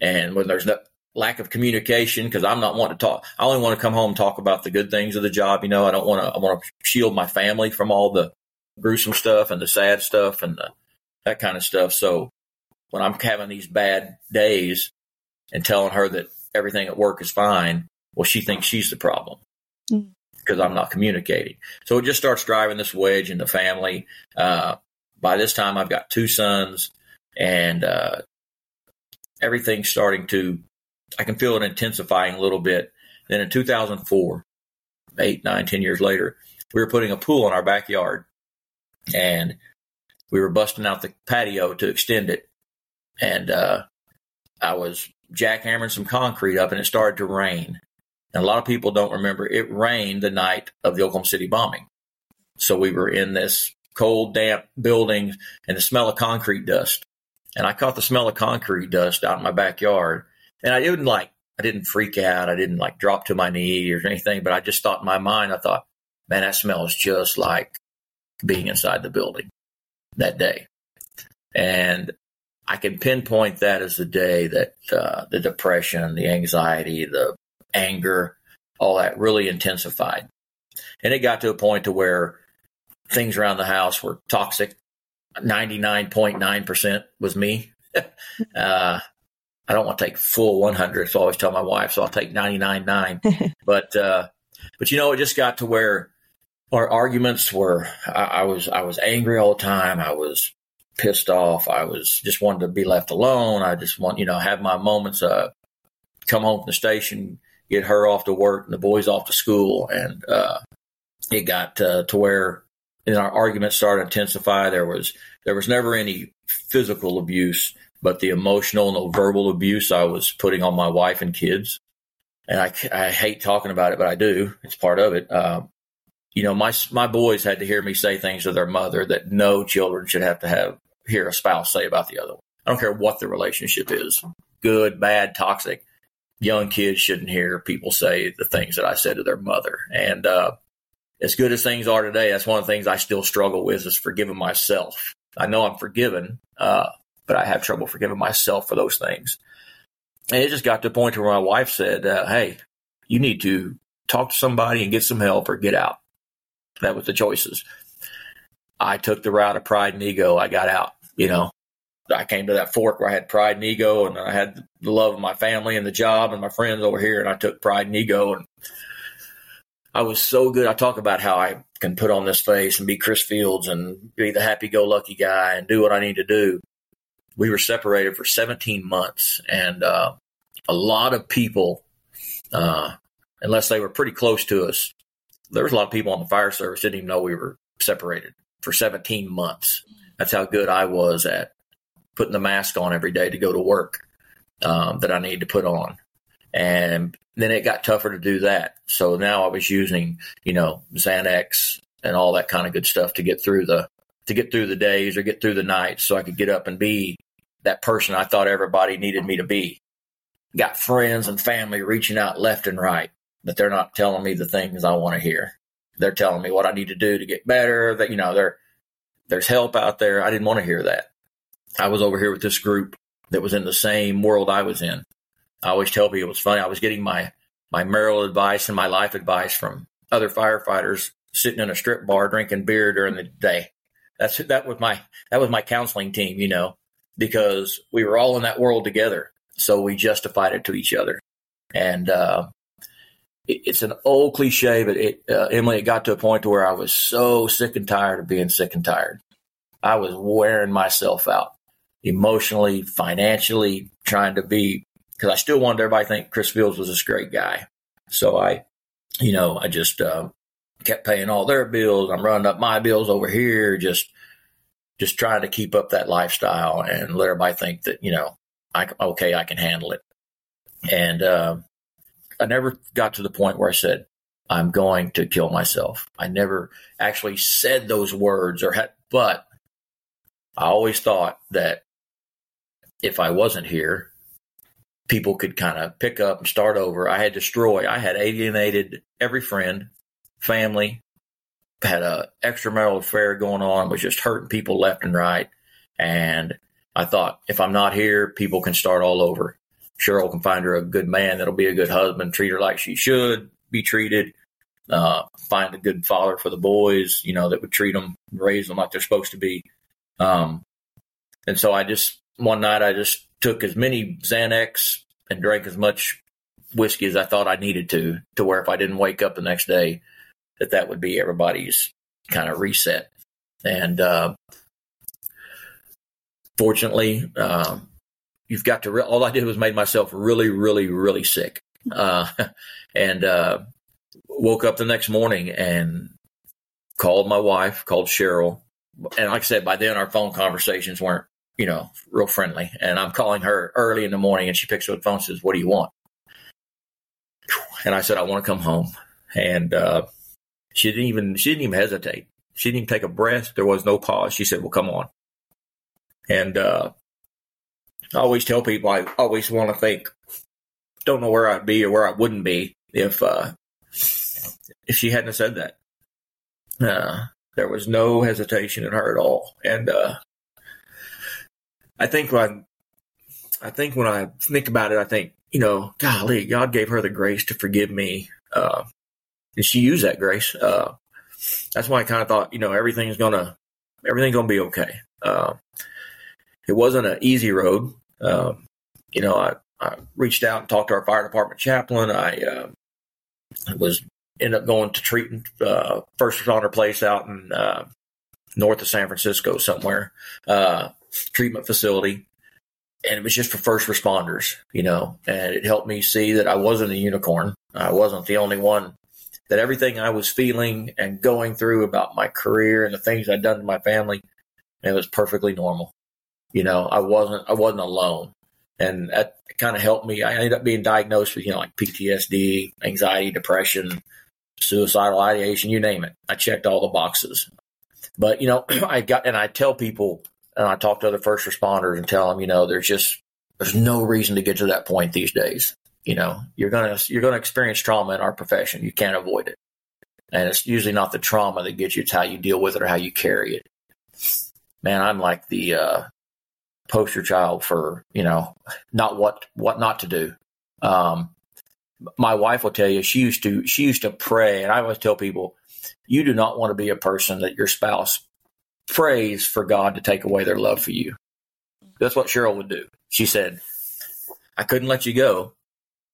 and when there's no, lack of communication because I'm not wanting to talk. I only want to come home and talk about the good things of the job. You know, I don't want to. I want to shield my family from all the gruesome stuff and the sad stuff and the, that kind of stuff. So when I'm having these bad days and telling her that everything at work is fine, well, she thinks she's the problem because mm. I'm not communicating. So it just starts driving this wedge in the family. Uh, by this time, I've got two sons, and uh, everything's starting to I can feel it intensifying a little bit. Then in 2004, eight, nine, ten years later, we were putting a pool in our backyard and we were busting out the patio to extend it. And uh, I was jackhammering some concrete up and it started to rain. And a lot of people don't remember it rained the night of the Oklahoma City bombing. So we were in this cold, damp building and the smell of concrete dust. And I caught the smell of concrete dust out in my backyard. And I didn't like, I didn't freak out. I didn't like drop to my knee or anything, but I just thought in my mind, I thought, man, that smells just like being inside the building that day. And I can pinpoint that as the day that uh, the depression, the anxiety, the anger, all that really intensified. And it got to a point to where things around the house were toxic. 99.9% was me. uh, I don't want to take full 100. So I always tell my wife, so I'll take 99.9. but, uh, but you know, it just got to where our arguments were, I, I, was, I was angry all the time. I was pissed off. I was just wanted to be left alone. I just want, you know, have my moments, uh, come home from the station, get her off to work and the boys off to school. And, uh, it got uh, to where and our arguments started to intensify. There was, there was never any physical abuse but the emotional and the verbal abuse I was putting on my wife and kids. And I, I hate talking about it, but I do. It's part of it. Uh, you know, my my boys had to hear me say things to their mother that no children should have to have hear a spouse say about the other one. I don't care what the relationship is, good, bad, toxic. Young kids shouldn't hear people say the things that I said to their mother. And uh, as good as things are today, that's one of the things I still struggle with is forgiving myself. I know I'm forgiven, uh, but I have trouble forgiving myself for those things. And it just got to the point where my wife said, uh, Hey, you need to talk to somebody and get some help or get out. That was the choices. I took the route of pride and ego. I got out, you know. I came to that fork where I had pride and ego, and I had the love of my family and the job and my friends over here, and I took pride and ego. And I was so good. I talk about how I can put on this face and be Chris Fields and be the happy go lucky guy and do what I need to do we were separated for 17 months, and uh, a lot of people, uh, unless they were pretty close to us, there was a lot of people on the fire service didn't even know we were separated for 17 months. That's how good I was at putting the mask on every day to go to work um, that I needed to put on. And then it got tougher to do that. So now I was using, you know, Xanax and all that kind of good stuff to get through the to get through the days or get through the nights so I could get up and be that person I thought everybody needed me to be. Got friends and family reaching out left and right, but they're not telling me the things I want to hear. They're telling me what I need to do to get better. That you know, there there's help out there. I didn't want to hear that. I was over here with this group that was in the same world I was in. I always tell people it's funny. I was getting my my marital advice and my life advice from other firefighters sitting in a strip bar drinking beer during the day. That's that was my that was my counseling team, you know, because we were all in that world together. So we justified it to each other, and uh, it's an old cliche, but it, uh, Emily, it got to a point to where I was so sick and tired of being sick and tired. I was wearing myself out emotionally, financially, trying to be because I still wanted everybody to think Chris Fields was this great guy. So I, you know, I just uh, kept paying all their bills. I'm running up my bills over here, just just trying to keep up that lifestyle and let everybody think that you know, I okay, I can handle it. And uh, I never got to the point where I said I'm going to kill myself. I never actually said those words or had, but I always thought that if I wasn't here, people could kind of pick up and start over. I had destroyed, I had alienated every friend, family, had a extramarital affair going on, was just hurting people left and right. And I thought, if I'm not here, people can start all over. Cheryl can find her a good man that'll be a good husband, treat her like she should be treated, uh, find a good father for the boys, you know, that would treat them, raise them like they're supposed to be. Um, and so I just one night I just took as many Xanax and drank as much whiskey as I thought I needed to, to where if I didn't wake up the next day, that that would be everybody's kind of reset. And uh, fortunately, uh, you've got to. Re- all I did was made myself really, really, really sick, uh, and uh, woke up the next morning and called my wife, called Cheryl, and like I said, by then our phone conversations weren't you know, real friendly. And I'm calling her early in the morning and she picks up the phone and says, What do you want? And I said, I want to come home. And uh, she didn't even she didn't even hesitate. She didn't even take a breath. There was no pause. She said, Well, come on. And uh, I always tell people I always want to think, don't know where I'd be or where I wouldn't be if uh, if she hadn't said that. Uh, there was no hesitation in her at all, and uh, I think when I think when I think about it, I think you know, golly, God gave her the grace to forgive me, uh, and she used that grace. Uh, that's why I kind of thought, you know, everything's gonna everything's gonna be okay. Uh, it wasn't an easy road. Um, you know, I, I, reached out and talked to our fire department chaplain. I uh, was ended up going to treatment uh, first responder place out in uh, north of San Francisco somewhere treatment facility and it was just for first responders, you know, and it helped me see that I wasn't a unicorn. I wasn't the only one that everything I was feeling and going through about my career and the things I'd done to my family, it was perfectly normal. You know, I wasn't, I wasn't alone. And that kind of helped me. I ended up being diagnosed with, you know, like PTSD, anxiety, depression, suicidal ideation, you name it. I checked all the boxes. But, you know, I got, and I tell people, and I talk to other first responders and tell them, you know, there's just there's no reason to get to that point these days. You know, you're gonna you're gonna experience trauma in our profession. You can't avoid it, and it's usually not the trauma that gets you; it's how you deal with it or how you carry it. Man, I'm like the uh, poster child for you know not what what not to do. Um, my wife will tell you she used to she used to pray, and I always tell people, you do not want to be a person that your spouse prays for God to take away their love for you. That's what Cheryl would do. She said, I couldn't let you go.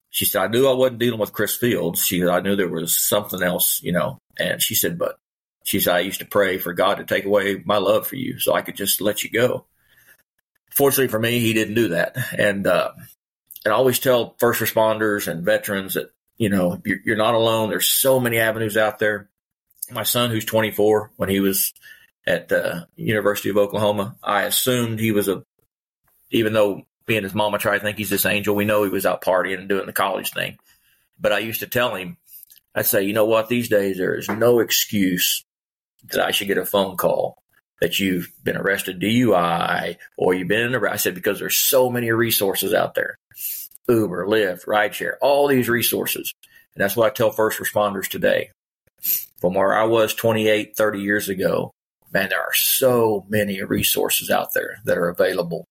She said, I knew I wasn't dealing with Chris Fields. She said, I knew there was something else, you know. And she said, but she said, I used to pray for God to take away my love for you so I could just let you go. Fortunately for me, he didn't do that. And, uh, and I always tell first responders and veterans that, you know, you're, you're not alone. There's so many avenues out there. My son, who's 24, when he was at the University of Oklahoma, I assumed he was a, even though being his mama tried to think he's this angel, we know he was out partying and doing the college thing. But I used to tell him, I'd say, you know what, these days there is no excuse that I should get a phone call that you've been arrested DUI or you've been in a, I said, because there's so many resources out there. Uber, Lyft, rideshare, all these resources. And that's what I tell first responders today. From where I was 28, 30 years ago, man, there are so many resources out there that are available.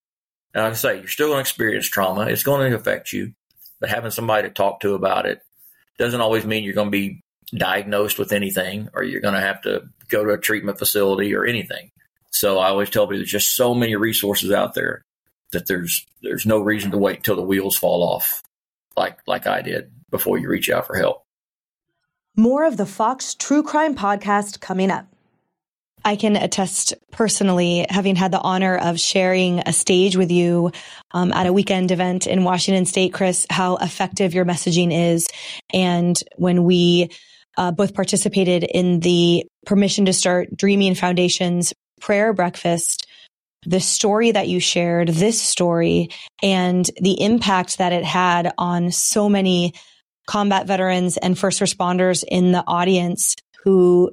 And like I say, you're still going to experience trauma. It's going to affect you, but having somebody to talk to about it doesn't always mean you're going to be diagnosed with anything or you're going to have to go to a treatment facility or anything. So I always tell people there's just so many resources out there that there's there's no reason to wait until the wheels fall off like like I did before you reach out for help. More of the Fox True Crime podcast coming up. I can attest personally, having had the honor of sharing a stage with you um, at a weekend event in Washington State, Chris, how effective your messaging is. And when we uh, both participated in the Permission to Start Dreaming Foundation's prayer breakfast, the story that you shared, this story, and the impact that it had on so many combat veterans and first responders in the audience who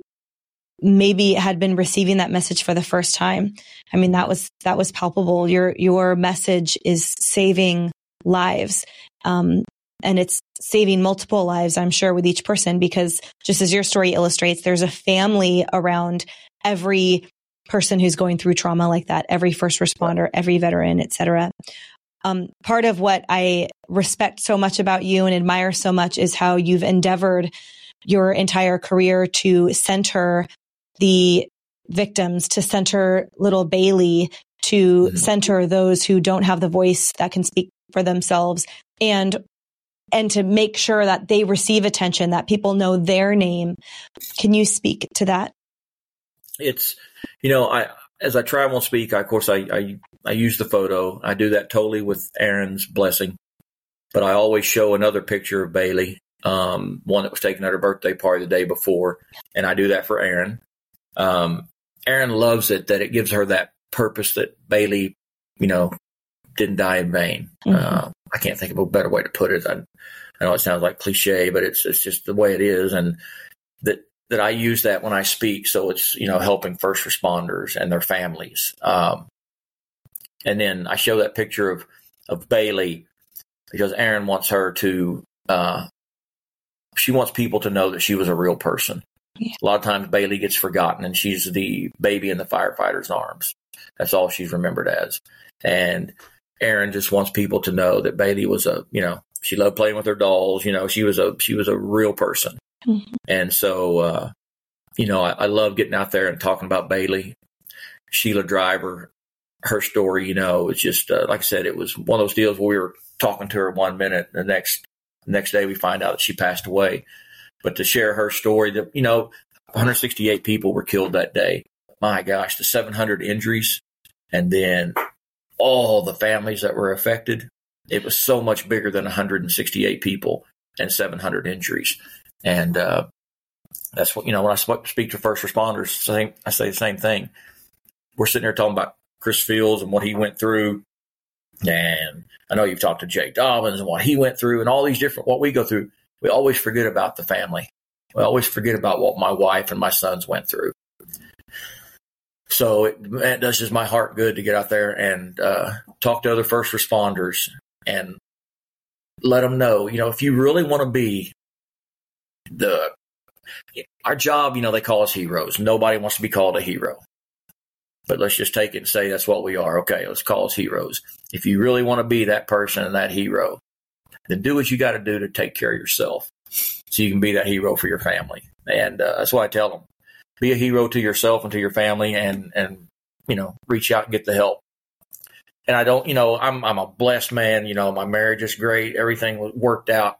maybe had been receiving that message for the first time. I mean, that was, that was palpable. Your, your message is saving lives. Um, and it's saving multiple lives, I'm sure, with each person, because just as your story illustrates, there's a family around every person who's going through trauma like that, every first responder, every veteran, etc. Um, part of what I respect so much about you and admire so much is how you've endeavored your entire career to center the victims, to center little Baylee, to mm-hmm. center those who don't have the voice that can speak for themselves and and to make sure that they receive attention, that people know their name. Can you speak to that? It's, you know, I as I travel and speak, I, of course, I, I I use the photo. I do that totally with Aren's blessing, but I always show another picture of Baylee, um, one that was taken at her birthday party the day before, and I do that for Aaron. Um, Aren loves it that it gives her that purpose that Baylee, you know, didn't die in vain. Mm-hmm. Uh, I can't think of a better way to put it. I, I know it sounds like cliche, but it's it's just the way it is, and that that I use that when I speak. So it's you know helping first responders and their families. Um, and then I show that picture of of Baylee because Aren wants her to. Uh, she wants people to know that she was a real person. Yeah. A lot of times Baylee gets forgotten and she's the baby in the firefighter's arms. That's all she's remembered as. And Aren just wants people to know that Baylee was a, you know, she loved playing with her dolls. You know, she was a she was a real person. Mm-hmm. And so, uh, you know, I, I love getting out there and talking about Baylee, Sheila Driver, her story. You know, it's just uh, like I said, it was one of those deals where we were talking to her one minute, the next next day we find out that she passed away but to share her story that, you know, 168 people were killed that day. My gosh, the 700 injuries and then all the families that were affected. It was so much bigger than 168 people and 700 injuries. And, uh, that's what, you know, when I speak to first responders, I say the same thing. We're sitting here talking about Chris Fields and what he went through. And I know you've talked to Jake Dobbins and what he went through and all these different, what we go through we always forget about the family. We always forget about what my wife and my sons went through. So it, it does just my heart good to get out there and uh, talk to other first responders and let them know, you know, if you really want to be the our job, you know, they call us heroes. Nobody wants to be called a hero. But let's just take it and say that's what we are. Okay, let's call us heroes. If you really want to be that person and that hero, then do what you got to do to take care of yourself so you can be that hero for your family. And uh, that's why I tell them be a hero to yourself and to your family and, and, you know, reach out and get the help. And I don't, you know, I'm, I'm a blessed man. You know, my marriage is great. Everything worked out.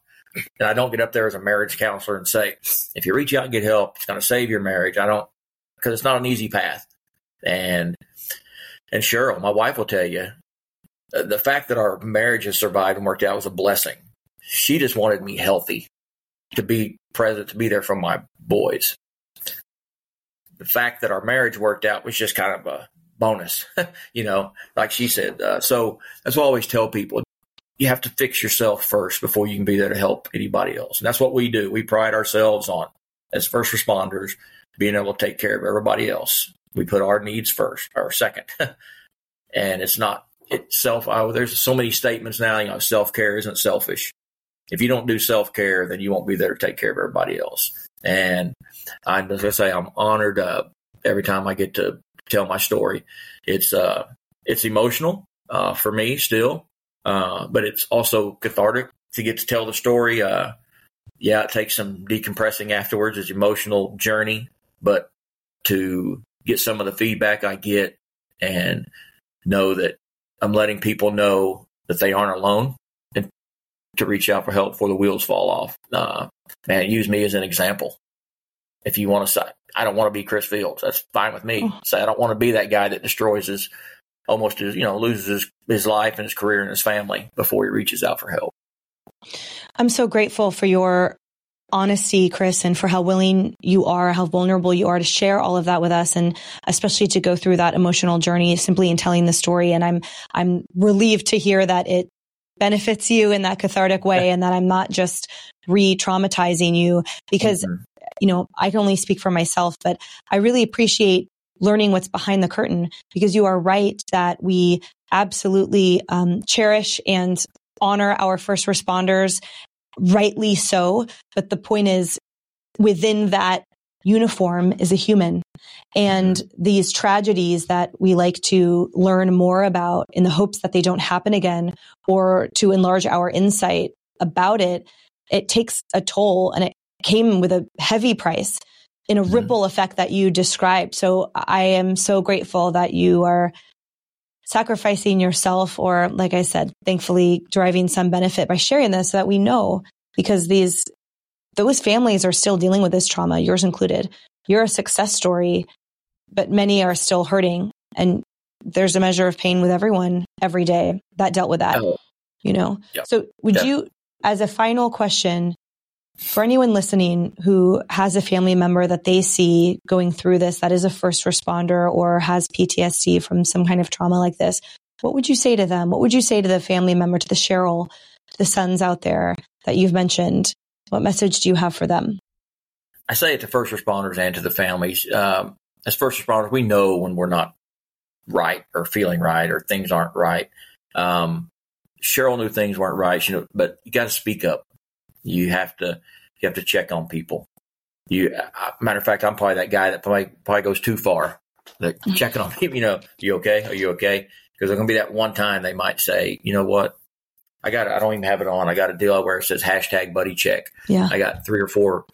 And I don't get up there as a marriage counselor and say, if you reach out and get help, it's going to save your marriage. I don't, because it's not an easy path. And, and Cheryl, my wife will tell you, the fact that our marriage has survived and worked out was a blessing. She just wanted me healthy to be present, to be there for my boys. The fact that our marriage worked out was just kind of a bonus, you know, like she said. Uh, so that's what I always tell people. You have to fix yourself first before you can be there to help anybody else. And that's what we do. We pride ourselves on as first responders being able to take care of everybody else. We put our needs first or second. and it's not itself. Oh, there's so many statements now, you know, self care isn't selfish. If you don't do self care, then you won't be there to take care of everybody else. And I, as I say, I'm honored uh, every time I get to tell my story. It's uh, it's emotional uh, for me still, uh, but it's also cathartic to get to tell the story. Uh, yeah, it takes some decompressing afterwards. It's emotional journey, but to get some of the feedback I get and know that I'm letting people know that they aren't alone and to reach out for help before the wheels fall off. Uh, man, use me as an example. If you want to say, I don't want to be Chris Fields, that's fine with me. Oh. Say, I don't want to be that guy that destroys his, almost you know, loses his, his life and his career and his family before he reaches out for help. I'm so grateful for your honesty, Chris, and for how willing you are, how vulnerable you are to share all of that with us, and especially to go through that emotional journey simply in telling the story. And I'm I'm relieved to hear that it benefits you in that cathartic way, and that I'm not just re-traumatizing you because mm-hmm. you know I can only speak for myself, but I really appreciate learning what's behind the curtain because you are right that we absolutely um, cherish and honor our first responders rightly so. But the point is within that uniform is a human. And mm-hmm. these tragedies that we like to learn more about in the hopes that they don't happen again or to enlarge our insight about it, it takes a toll and it came with a heavy price in a mm-hmm. ripple effect that you described. So I am so grateful that you are sacrificing yourself or like I said, thankfully deriving some benefit by sharing this so that we know because these, those families are still dealing with this trauma, yours included. You're a success story, but many are still hurting. And there's a measure of pain with everyone every day that dealt with that, oh. you know? Yeah. So would yeah. you, as a final question, for anyone listening who has a family member that they see going through this that is a first responder or has PTSD from some kind of trauma like this, what would you say to them? What would you say to the family member, to the Cheryl, to the sons out there that you've mentioned? What message do you have for them? I say it to first responders and to the families. Um, as first responders, we know when we're not right or feeling right or things aren't right. Um, Cheryl knew things weren't right, you know, but you got to speak up. You have to you have to check on people. You uh, matter of fact, I'm probably that guy that probably probably goes too far. Like checking on people, you know, you okay? Are you okay? Because there's gonna be that one time they might say, you know what, I got I don't even have it on. I got a deal where it says hashtag buddy check. Yeah. I got three or four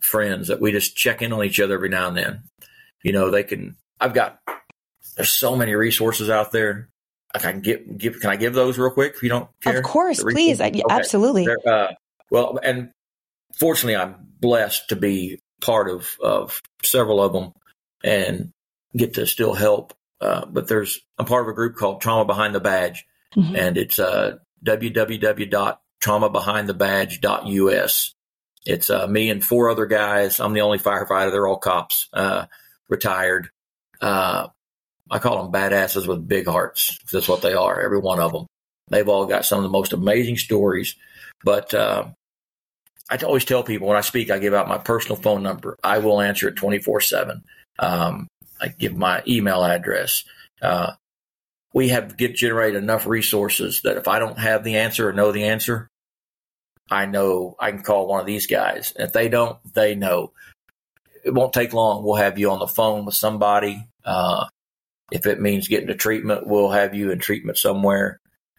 friends that we just check in on each other every now and then. You know, they can I've got there's so many resources out there. I can give give can I give those real quick if you don't care? Of course, please. I, okay. Absolutely. Uh, well, and fortunately, I'm blessed to be part of, of several of them and get to still help. Uh, but there's, I'm part of a group called Trauma Behind the Badge, mm-hmm. and it's uh, www.traumabehindthebadge.us. It's uh, me and four other guys. I'm the only firefighter. They're all cops, uh, retired. Uh, I call them badasses with big hearts. That's what they are, every one of them. They've all got some of the most amazing stories. But uh, I always tell people when I speak, I give out my personal phone number. I will answer it 24 7. Um, I give my email address. Uh, we have get generated enough resources that if I don't have the answer or know the answer, I know I can call one of these guys. And if they don't, they know. It won't take long. We'll have you on the phone with somebody. Uh, if it means getting to treatment, we'll have you in treatment somewhere.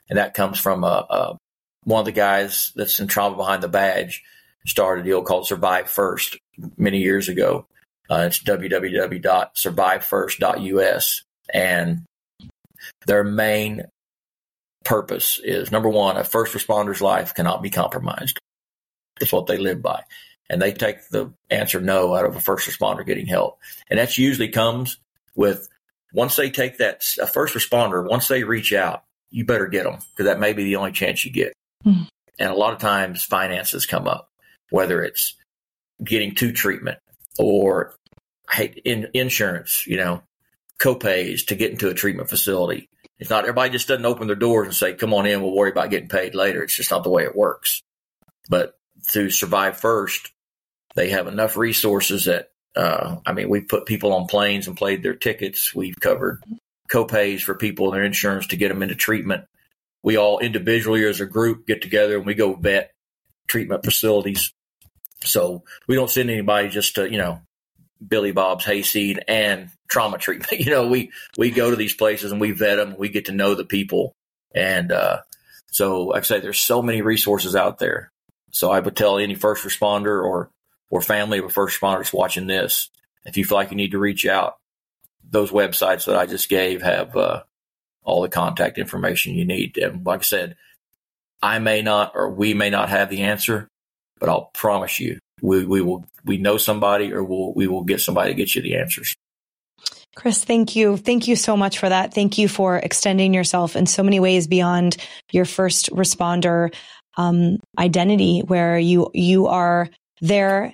And that comes from a, a one of the guys that's in trauma behind the badge started a deal called Survive First many years ago. Uh, it's www.survivefirst.us. And their main purpose is number one, a first responder's life cannot be compromised. That's what they live by. And they take the answer no out of a first responder getting help. And that usually comes with once they take that, a first responder, once they reach out, you better get them because that may be the only chance you get. Mm. And a lot of times finances come up, whether it's getting to treatment or in insurance, you know, copays to get into a treatment facility. It's not everybody just doesn't open their doors and say, come on in, we'll worry about getting paid later. It's just not the way it works. But through Survive First, they have enough resources that, uh, I mean, we've put people on planes and played their tickets. We've covered copays for people and their insurance to get them into treatment. We all individually as a group get together and we go vet treatment facilities. So we don't send anybody just to, you know, Billy Bob's hayseed and trauma treatment. You know, we we go to these places and we vet them. We get to know the people, and uh, so like I say, there's so many resources out there. So I would tell any first responder or or family of a first responder watching this, if you feel like you need to reach out, those websites that I just gave have uh, all the contact information you need. And like I said, I may not or we may not have the answer, but I'll promise you we, we will we know somebody or we'll, we will get somebody to get you the answers. Chris, thank you. Thank you so much for that. Thank you for extending yourself in so many ways beyond your first responder um, identity, where you you are there.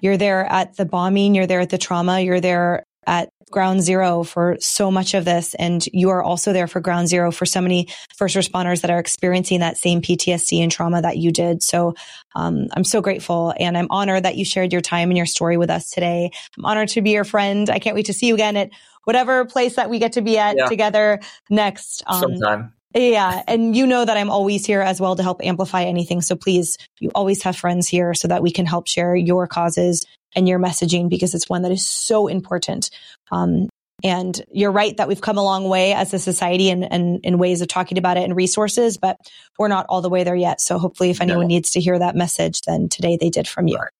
You're there at the bombing. You're there at the trauma. You're there at ground zero for so much of this. And you are also there for ground zero for so many first responders that are experiencing that same PTSD and trauma that you did. So um, I'm so grateful and I'm honored that you shared your time and your story with us today. I'm honored to be your friend. I can't wait to see you again at whatever place that we get to be at yeah. together next. Um, Sometime. Yeah. And you know that I'm always here as well to help amplify anything. So please, you always have friends here so that we can help share your causes and your messaging because it's one that is so important. Um, and you're right that we've come a long way as a society and, and in ways of talking about it and resources, but we're not all the way there yet. So hopefully if anyone no. needs to hear that message, then today they did from you. Right.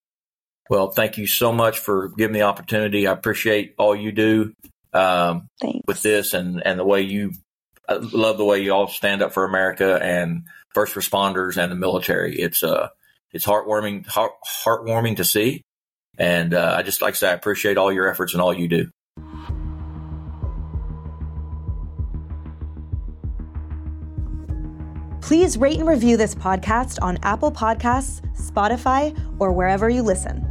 Well, thank you so much for giving the opportunity. I appreciate all you do um, with this and, and the way you I love the way you all stand up for America and first responders and the military. It's uh, it's heartwarming, heart, heartwarming to see. And uh, I just like to say, I appreciate all your efforts and all you do. Please rate and review this podcast on Apple Podcasts, Spotify, or wherever you listen.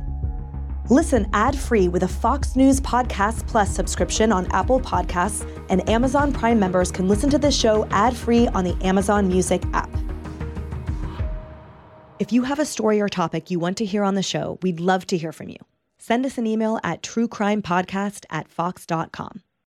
Listen ad free with a Fox News Podcast Plus subscription on Apple Podcasts, and Amazon Prime members can listen to this show ad free on the Amazon Music app. If you have a story or topic you want to hear on the show, we'd love to hear from you. Send us an email at truecrimepodcast at fox.com.